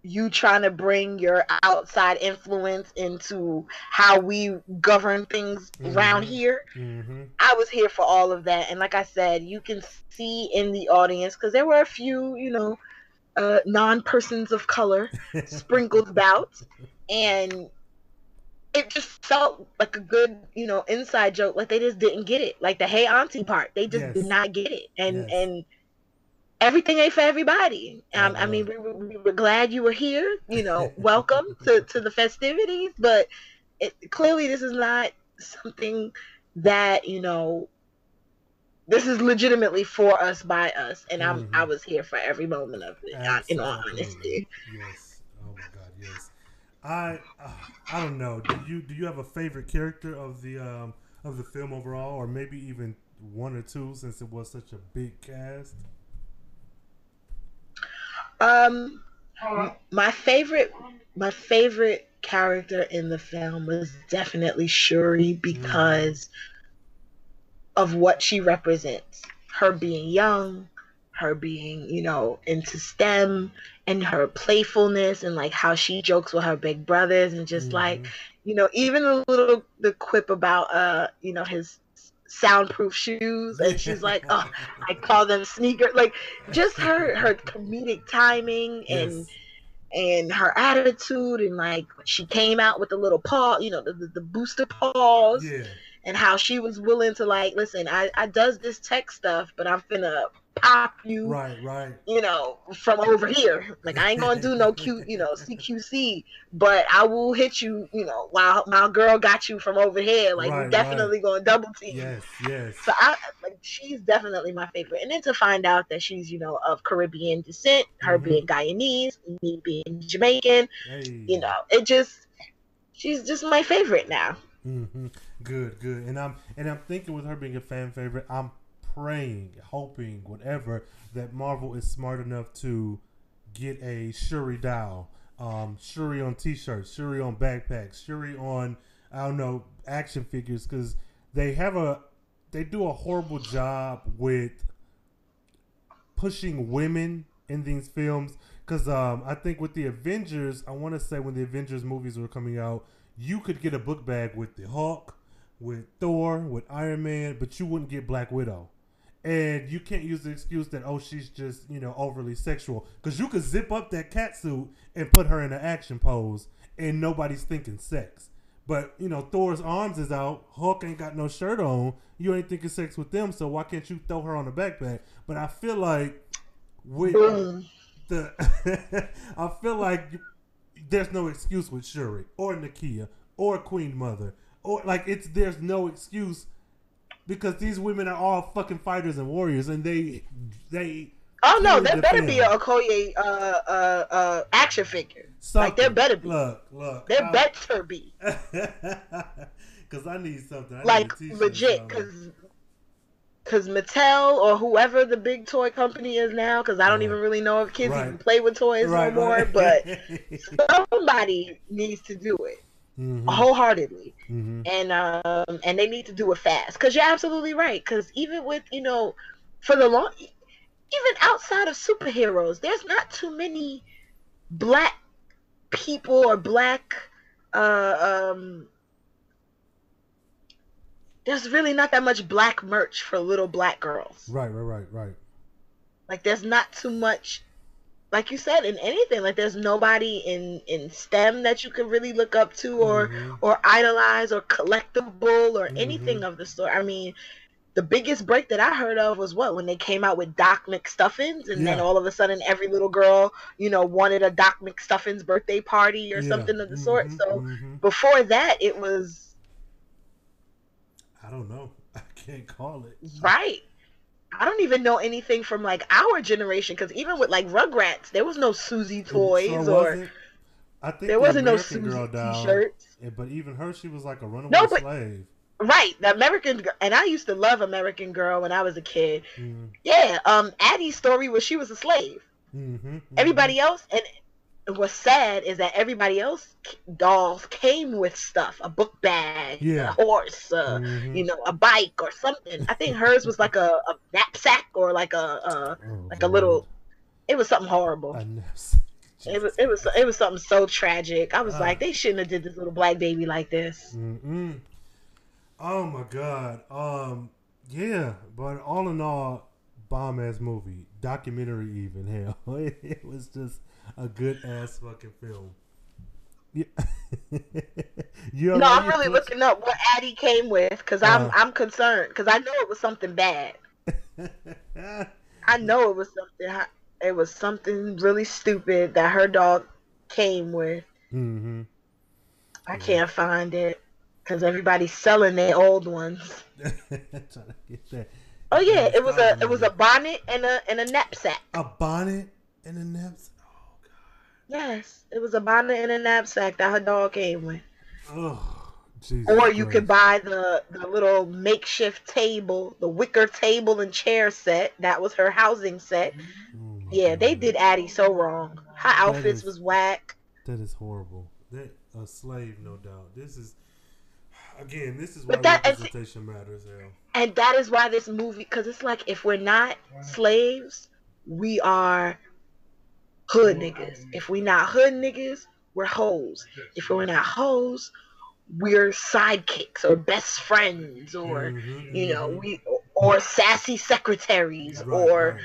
you trying to bring your outside influence into how we govern things mm-hmm. around here. Mm-hmm. I was here for all of that. And like I said, you can see in the audience, because there were a few, you know, uh, non persons of color sprinkled about, and it just felt like a good, you know, inside joke. Like they just didn't get it. Like the hey auntie part, they just yes. did not get it, and yes. and everything ain't for everybody. Um, I mean, we, we, were glad you were here. You know, welcome to to the festivities, but it, clearly this is not something that you know this is legitimately for us by us, and I'm mm-hmm. I was here for every moment of it. Absolutely. In all honesty. Yes. Oh my God. Yes. I uh, I don't know. Do you do you have a favorite character of the um of the film overall, or maybe even one or two, since it was such a big cast? Um, my favorite my favorite character in the film was definitely Shuri because. Mm of what she represents. Her being young, her being, you know, into STEM and her playfulness and like how she jokes with her big brothers and just mm-hmm. like, you know, even the little the quip about uh, you know, his soundproof shoes and she's like, Oh, I call them sneakers like just her her comedic timing and yes and her attitude and like she came out with the little paw you know the, the, the booster paws yeah and how she was willing to like listen i i does this tech stuff but i'm finna pop you, Right, right. you know, from over here. Like I ain't gonna do no cute, you know, CQC, but I will hit you, you know, while my girl got you from over here. Like Right, we're definitely gonna double team. Yes, yes. So I like she's definitely my favorite. And then to find out that she's, you know, of Caribbean descent, her Mhm. being Guyanese, me being Jamaican, Hey. you know, it just she's just my favorite now. hmm Good, good. And I'm and I'm thinking with her being a fan favorite, I'm praying, hoping, whatever, that Marvel is smart enough to get a Shuri doll, um, Shuri on T-shirts, Shuri on backpacks, Shuri on I don't know action figures, because they have a they do a horrible job with pushing women in these films. Because um, I think with the Avengers, I want to say when the Avengers movies were coming out, you could get a book bag with the Hulk, with Thor, with Iron Man, but you wouldn't get Black Widow. And you can't use the excuse that oh she's just you know overly sexual because you could zip up that cat suit and put her in an action pose and nobody's thinking sex. But you know Thor's arms is out, Hulk ain't got no shirt on. You ain't thinking sex with them, so why can't you throw her on the backpack? But I feel like with the I feel like there's no excuse with Shuri or Nakia or Queen Mother or like it's there's no excuse because these women are all fucking fighters and warriors and they they Oh no, there better be a Okoye uh, uh, uh, action figure. something. Like there better be. look look There I- better be. Cause I need something. I Like t-shirt, legit, because because Mattel or whoever the big toy company is now, because I don't Right. even really know if kids Right. even play with toys Right, no more, but somebody needs to do it Mhm, wholeheartedly. mhm. and um and they need to do it fast because you're absolutely right because even with you know for the long even outside of superheroes there's not too many black people or black uh um there's really not that much black merch for little black girls Right, right, right, right. like there's not too much like you said in anything like there's nobody in in stem that you can really look up to or Mhm. or idolize or collectible or anything Mhm. of the sort. I mean, the biggest break that I heard of was what when they came out with Doc McStuffins, and then all of a sudden every little girl, you know, wanted a Doc McStuffins birthday party or Yeah. something of the sort. Mhm, So mhm. before that, it was I don't know. I can't call it. right. I don't even know anything from like our generation because even with like Rugrats, there was no Susie toys Sure or. I think there the wasn't no Susie t-shirts. But even her, she was like a runaway No, but- slave. Right, the American, and I used to love American Girl when I was a kid. Mhm, Yeah, um, Addy's story was she was a slave. mhm, mhm. Everybody else, and what's sad is that everybody else dolls came with stuff, a book bag, Yeah. a horse, uh, Mhm. you know, a bike or something. I think hers was like a, a knapsack or like a, a Oh, like a little. It was something horrible. A. It was it was it was something so tragic. I was Ah. like, they shouldn't have did this little black baby like this. Mm-mm. Oh my god. Um. Yeah, but all in all, bomb ass movie, documentary even hell. It was just a good ass fucking film. Yeah. you No, I'm really put- looking up what Addy came with because I'm Uh. I'm concerned because I know it was something bad. I know it was something. It was something really stupid that her dog came with. mm-hmm. I Yeah. can't find it because everybody's selling their old ones. Trying to get that. Oh yeah, it was a it was a bonnet and a and a knapsack. a bonnet and a knapsack. Yes, it was a bonnet and a knapsack that her dog came with. Oh, Jesus Or you Christ. could buy the the little makeshift table, the wicker table and chair set. That was her housing set. Oh Yeah, they did Addy so wrong. Her outfits is- was whack. That is horrible. That a slave, no doubt. This is again. This is why that- representation matters. Hell. And that is why this movie, because it's like if we're not slaves, we are hood niggas. If we not hood niggas, we're hoes. If we're not hoes, we're sidekicks or best friends or Mhm, you know mhm. we or sassy secretaries Right, or right.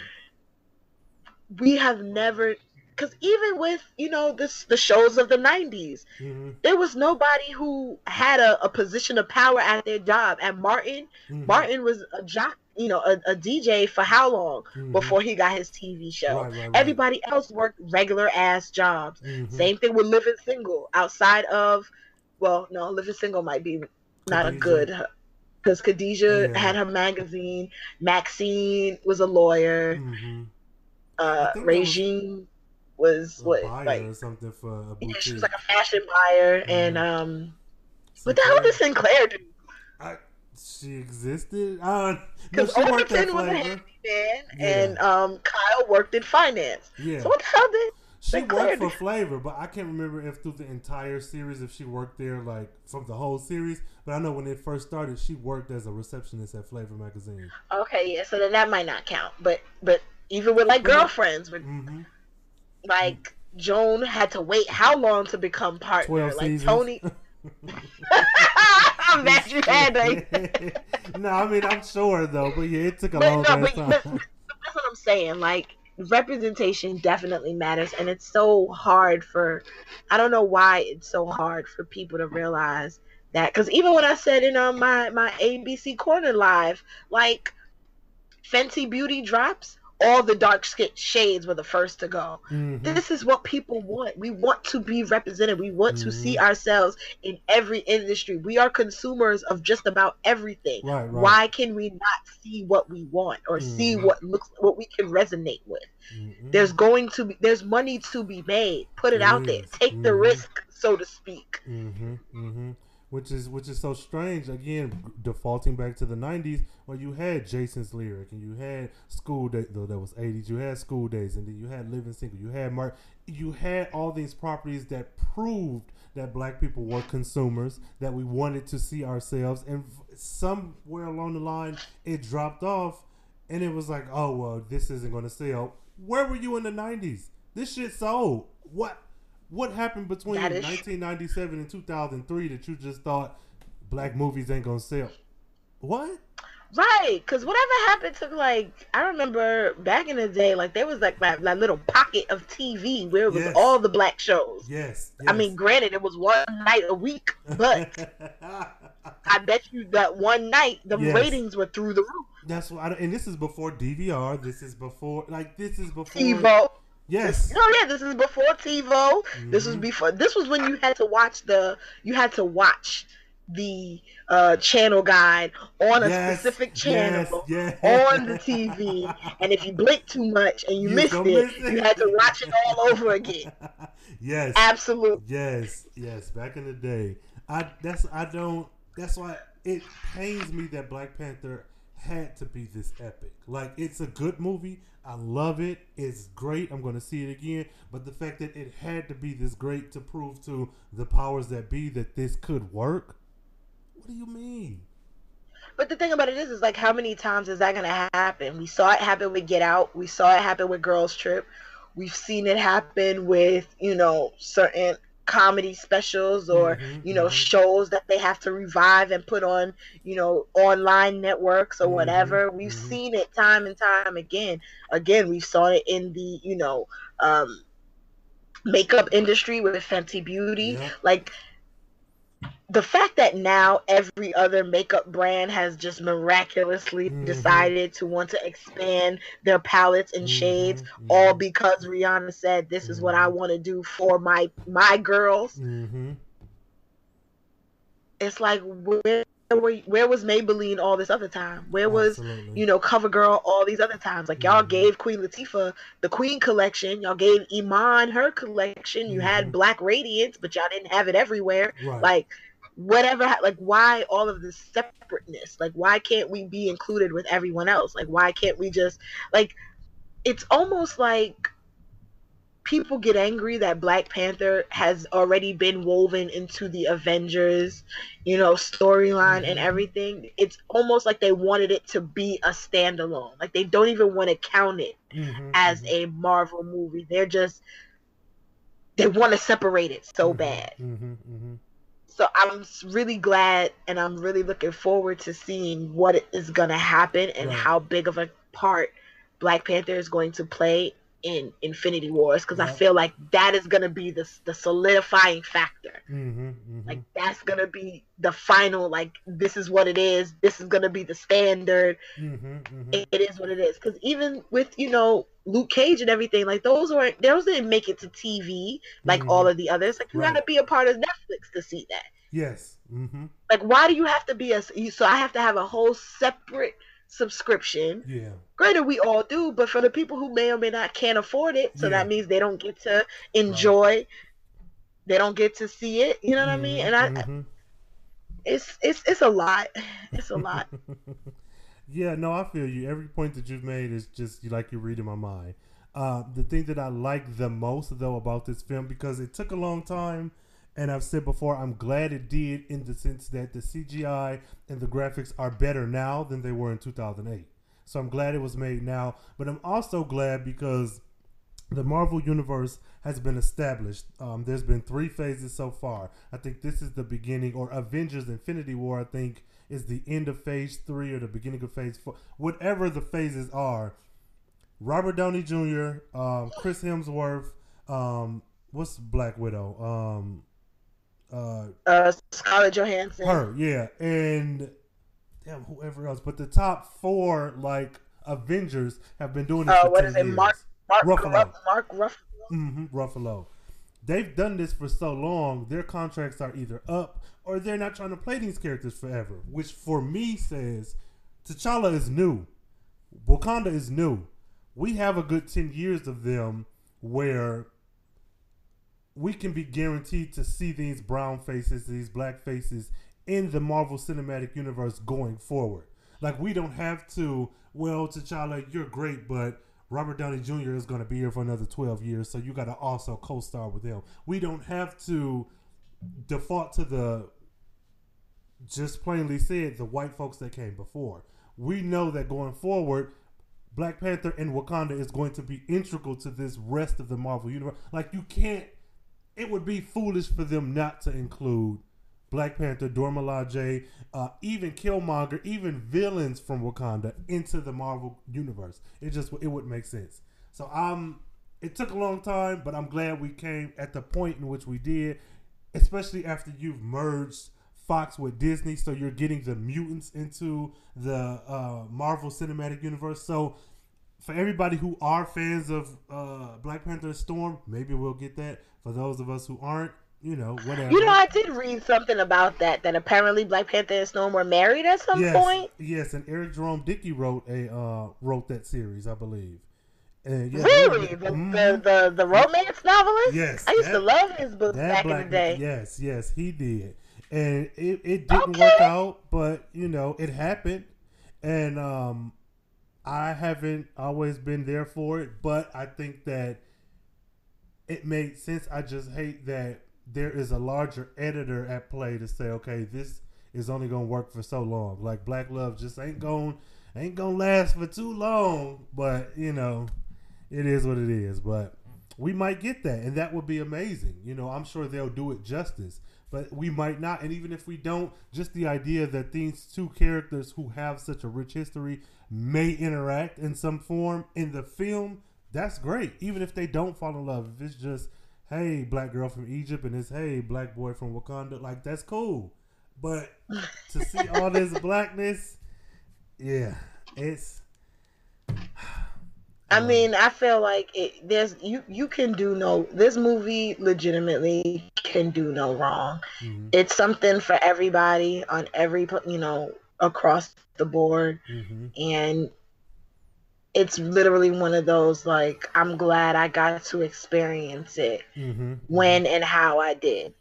we have never because even with you know this the shows of the 90s Mhm, there was nobody who had a, a position of power at their job and martin mhm. martin was a jock you know, a, a DJ for how long Mhm. before he got his TV show? Right, right, right. Everybody else worked regular ass jobs. Mhm. Same thing with living single. Outside of, well, no, living single might be not a good. Because Khadijah Yeah. had her magazine. Maxine was a lawyer. Mhm. Uh, was Regine was, A what like something for a yeah, she was like a fashion buyer. And Mhm. um, what the hell did Synclaire do? I, she existed. Uh, no, Because she worked at was a handyman, Yeah. and um, Kyle worked in finance. Yeah, So what the hell did? she worked for Flavor, but I can't remember if through the entire series if she worked there like from the whole series. But I know when it first started, she worked as a receptionist at Flavor magazine. Okay, yeah. So then that might not count. But but even with like girlfriends, with hmm like Joan had to wait how long to become partner? Twelve like seasons. Toni. I'm mad you had that. no, I mean I'm sure though, but yeah, it took a But long no, but, time. but, but that's what I'm saying. Like representation definitely matters, and it's so hard for. I don't know why it's so hard for people to realize that. Because even when I said in um, my my ABC Corner live, like Fenty Beauty drops, all the dark shades were the first to go. Mhm. This is what people want. We want to be represented. We want to Mhm. see ourselves in every industry. We are consumers of just about everything. Right, right. Why can we not see what we want or see Mhm. what looks what we can resonate with? Mhm. There's going to be there's money to be made. Put it out there. Take the Mhm. risk, so to speak. Which is which is so strange. Again, defaulting back to the '90s, where you had Jason's lyric and you had School Day, though that was '80s. You had School Daze, and then you had Living Single. You had Mark. You had all these properties that proved that black people were consumers, that we wanted to see ourselves, and somewhere along the line, it dropped off, and it was like, oh well, this isn't going to sell. Where were you in the '90s? This shit sold. What? What happened between That is- 1997 and 2003 that you just thought black movies ain't gonna sell? What? Right, because whatever happened to like I remember back in the day, like there was like that, that little pocket of TV where it was Yes. all the black shows. Yes. I mean, granted, it was one night a week, but I bet you that one night the Yes. ratings were through the roof. that's what. I, and this is before DVR. This is before, like, this is before. TiVo. Yes. No, yeah, this is before TiVo. This was Mhm. before. This was when you had to watch the. You had to watch the uh, channel guide on a Yes, specific channel yes, yes. on the TV, and if you blinked too much and you, You missed it, miss it. you had to watch it all over again. yes. Absolutely. Yes, yes, back in the day. I that's I don't that's why it pains me that Black Panther had to be this epic. Like it's a good movie. I love it. It's great. I'm going to see it again, but the fact that it had to be this great to prove to the powers that be that this could work. What do you mean? But the thing about it is, is like, how many times is that going to happen? We saw it happen with Get Out. We saw it happen with Girls Trip. We've seen it happen with, you know, certain comedy specials or, Mhm, you know, mhm. shows that they have to revive and put on, you know, online networks or Mhm, whatever. We've mhm. seen it time and time again. Again, we saw it in the, you know, um, makeup industry with Fenty Beauty. Yep. Like, the fact that now every other makeup brand has just miraculously Mhm. decided to want to expand their palettes and shades Mhm, all because Rihanna said this is what I Mhm. want to do for my my girls Mm-hmm. it's like where where, where was Maybelline all this other time where was Absolutely. you know CoverGirl all these other times like y'all Mhm. gave Queen Latifah the Queen collection y'all gave Iman her collection you had Black Radiance but y'all didn't have it everywhere right. like whatever like why all of this separateness like why can't we be included with everyone else like why can't we just like it's almost like people get angry that black panther has already been woven into the avengers you know storyline and Mhm. everything it's almost like they wanted it to be a standalone like they don't even want to count it Mhm, as mhm. a marvel movie they're just they want to separate it so Mhm, bad mhm, mhm. So I'm really glad and I'm really looking forward to seeing what is going to happen and Right. how big of a part Black Panther is going to play in Infinity Wars because I feel like that is gonna be the the solidifying factor. Mm-hmm, mm-hmm. Like that's gonna be the final. Like this is what it is. This is gonna be the standard. mm-hmm, mm-hmm. It, it is what it is. Because even with you know Luke Cage and everything, like those weren't those didn't make it to TV like Mhm. all of the others. Like you Right. gotta be a part of Netflix to see that. yes. Mm-hmm. Like why do you have to be a? So I have to have a whole separate subscription. Yeah. Granted, we all do, but for the people who may or may not can't afford it, so Yeah. that means they don't get to enjoy. They don't get to see it. You know what I mean? And I, Mhm. it's it's it's a lot. It's a lot. yeah, no, I feel you. Every point that you've made is just you like you're reading my mind. Uh, the thing that I like the most, though, about this film, because it took a long time, and I've said before, I'm glad it did in the sense that the CGI and the graphics are better now than they were in 2008. So I'm glad it was made now, but I'm also glad because the Marvel Universe has been established. Um, there's been three phases so far. I think this is the beginning, or Avengers Infinity War, I think, is the end of phase three or the beginning of phase four. Whatever the phases are, Robert Downey Jr., um, Chris Hemsworth, um, what's Black Widow? Uh, Uh, Scarlett Johansson. her, yeah, and damn whoever else. But the top four, like Avengers, have been doing this Uh, for what 10 is it? years. Mark Mark Ruffalo. Ruff, Mark Ruff. hmm Ruffalo. They've done this for so long, their contracts are either up or they're not trying to play these characters forever. Which for me says T'Challa is new. Wakanda is new. We have a good 10 years of them where we can be guaranteed to see these brown faces, these black faces in the Marvel Cinematic Universe going forward. Like we don't have to, well, T'Challa, you're great, but Robert Downey Jr. is going to be here for another 12 years, so you got to also co-star with him. We don't have to default to the just plainly said the white folks that came before. We know that going forward, Black Panther and Wakanda is going to be integral to this rest of the Marvel universe. Like you can't. It would be foolish for them not to include Black Panther, Dora Milaje, uh, even Killmonger, even villains from Wakanda into the Marvel universe. It just it wouldn't make sense. So I'm. It took a long time, but I'm glad we came at the point in which we did, especially after you've merged Fox with Disney, so you're getting the mutants into the uh, Marvel Cinematic Universe. So for everybody who are fans of uh, Black Panther and Storm, maybe we'll get that. For those of us who aren't, you know, whatever. You know, I did read something about that. That apparently Black Panther and Storm were married at some yes, point. yes, and Eric Jerome Dickey wrote a uh, wrote that series, I believe. And yeah, Really, the, mhm. the, the the romance novelist. Yes, I used to love his books That back in the day. Yes, yes, he did. And it, it didn't Okay. work out, but you know, it happened. And um I haven't always been there for it, but I think that it made sense. I just hate that there is a larger editor at play to say, okay, this is only gonna work for so long. Like Black Love just ain't going ain't gonna last for too long. But you know, it is what it is. But we might get that, and that would be amazing. You know, I'm sure they'll do it justice, but we might not. And even if we don't, just the idea that these two characters who have such a rich history may interact in some form in the film, that's great. Even if they don't fall in love, if it's just hey, black girl from Egypt, and it's hey, black boy from Wakanda, like that's cool. But to see all this blackness, yeah, it's. I mean, I feel like it, there's you you can do no this movie legitimately can do no wrong. Mhm, It's something for everybody on every you know across the board, mhm, and it's literally one of those like I'm glad I got to experience it mhm, when and how I did.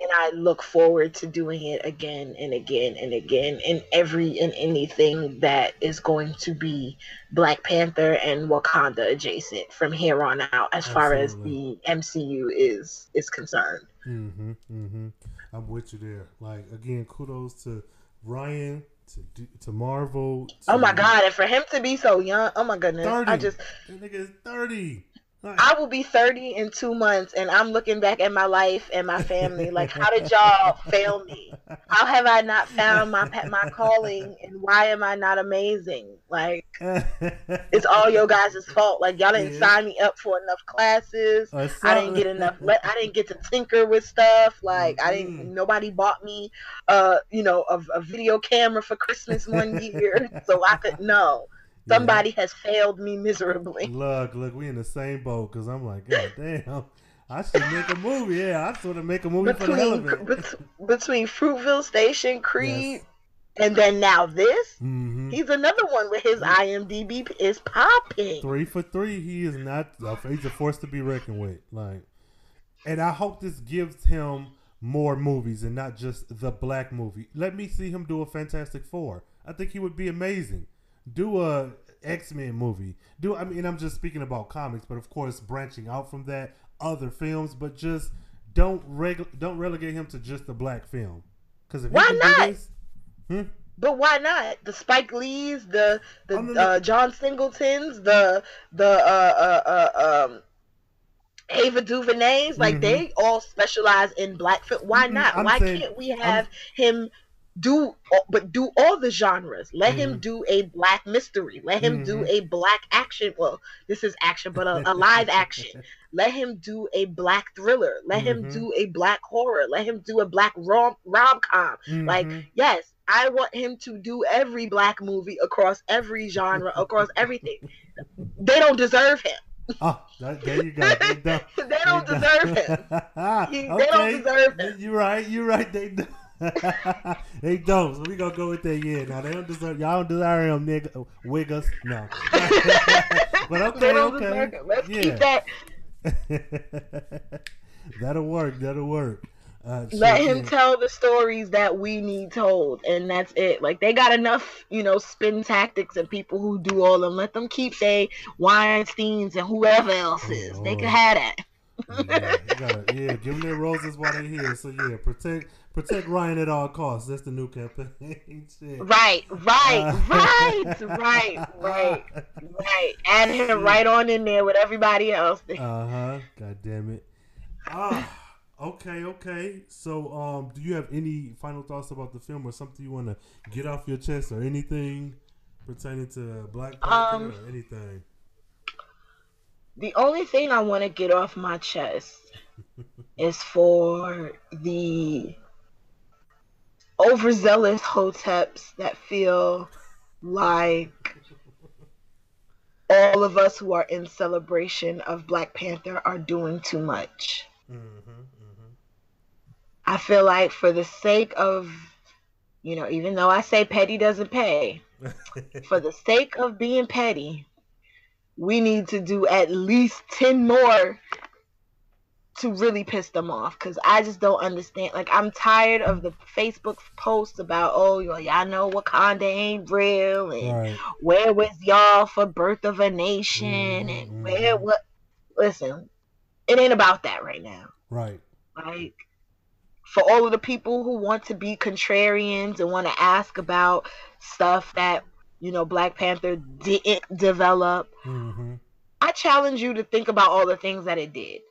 And I look forward to doing it again and again and again in every and anything that is going to be Black Panther and Wakanda adjacent from here on out as far as the MCU is is concerned. Mm-hmm. Mm-hmm. I'm with you there. Like again, kudos to Ryan, to to Marvel. Oh my god, and for him to be so young, oh my goodness. thirty. I just that nigga is thirty. I will be 30 in two months, and I'm looking back at my life and my family. Like, how did y'all fail me? How have I not found my my calling, and why am I not amazing? Like, it's all your guys' fault. Like, y'all didn't yeah. sign me up for enough classes. I, I didn't get enough. I didn't get to tinker with stuff. Like, mm-hmm. I didn't. Mm-hmm. Nobody bought me, uh, you know, a, a video camera for Christmas one year, so I could know. Somebody yeah. has failed me miserably. Look, look, we in the same boat because I'm like, God damn. I should make a movie. Yeah, I sort of make a movie between, for the hell of it. between Fruitvale Station, Creed, yes. and then now this, mm-hmm. he's another one where his IMDb is popping. Three for three. He is not. He's a force to be reckoned with. Like, and I hope this gives him more movies and not just the black movie. Let me see him do a Fantastic Four. I think he would be amazing do a X Men movie. Do I mean I'm just speaking about comics, but of course branching out from that, other films, but just don't reg- don't relegate him to just the black film. Because why not? This, hmm? But why not? The Spike Lees, the the uh, John Singletons, the the uh, uh, uh, um, Ava DuVernays, like mm-hmm. they all specialize in black film. Why not? I'm why saying, can't we have I'm, him do but do all the genres let mm-hmm. him do a black mystery let him mm-hmm. do a black action well this is action but a, a live action let him do a black thriller let mm-hmm. him do a black horror let him do a black rom rom-com like mm-hmm. yes i want him to do every black movie across every genre across everything they don't deserve him Oh, there you go. They don't, they don't deserve him. He, okay. They don't deserve him. You're right. You're right. They don't. They don't. So we gonna go with that. Yeah. Now they don't deserve. Y'all don't deserve them, nigga. Wiggers. No. but okay. okay. Let's yeah. keep that. That'll work. That'll work. Uh, Let him tell the stories that we need told, and that's it. Like they got enough, you know, spin tactics and people who do all them. Let them keep say Weinstein's and whoever else is. Oh, they can have that. yeah, gotta, yeah, give them their roses while they're here. So yeah, protect Protect Ryan at all costs. That's the new campaign. right, right, uh, right, right, right, right. Add him right on in there with everybody else. uh huh. God damn it. Ah. Okay, okay. So, um, do you have any final thoughts about the film, or something you want to get off your chest, or anything pertaining to Black Panther, um, or anything? The only thing I want to get off my chest is for the overzealous hoteps that feel like all of us who are in celebration of Black Panther are doing too much. Mm-hmm, mm-hmm. I feel like for the sake of, you know, even though I say petty doesn't pay, for the sake of being petty, we need to do at least 10 more to really piss them off because I just don't understand. Like, I'm tired of the Facebook posts about, oh, y'all know Wakanda ain't real, and right. where was y'all for Birth of a Nation, mm-hmm. and where what? Listen, it ain't about that right now. Right. Like, for all of the people who want to be contrarians and want to ask about stuff that you know Black Panther didn't develop, mm-hmm. I challenge you to think about all the things that it did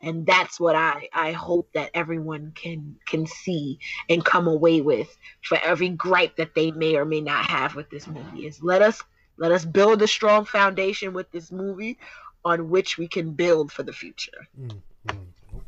and that's what I I hope that everyone can can see and come away with for every gripe that they may or may not have with this movie is let us let us build a strong foundation with this movie on which we can build for the future. Mm-hmm.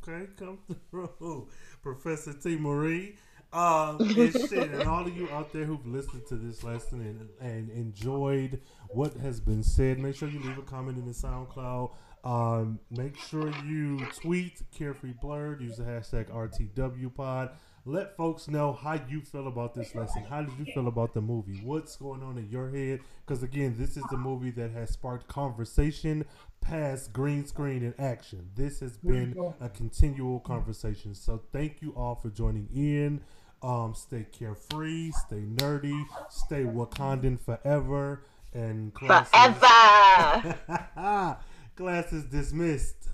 Okay, come through, Professor T. Marie. Uh, and shit, and all of you out there who've listened to this lesson and, and enjoyed what has been said, make sure you leave a comment in the SoundCloud um, make sure you tweet CarefreeBlerd. Use the hashtag RTWPod. Let folks know how you feel about this lesson. How did you feel about the movie? What's going on in your head? Because again, this is the movie that has sparked conversation past green screen and action. This has been a continual conversation. So thank you all for joining in. Um, stay carefree, stay nerdy, stay Wakandan forever, and classes. forever. Class is dismissed.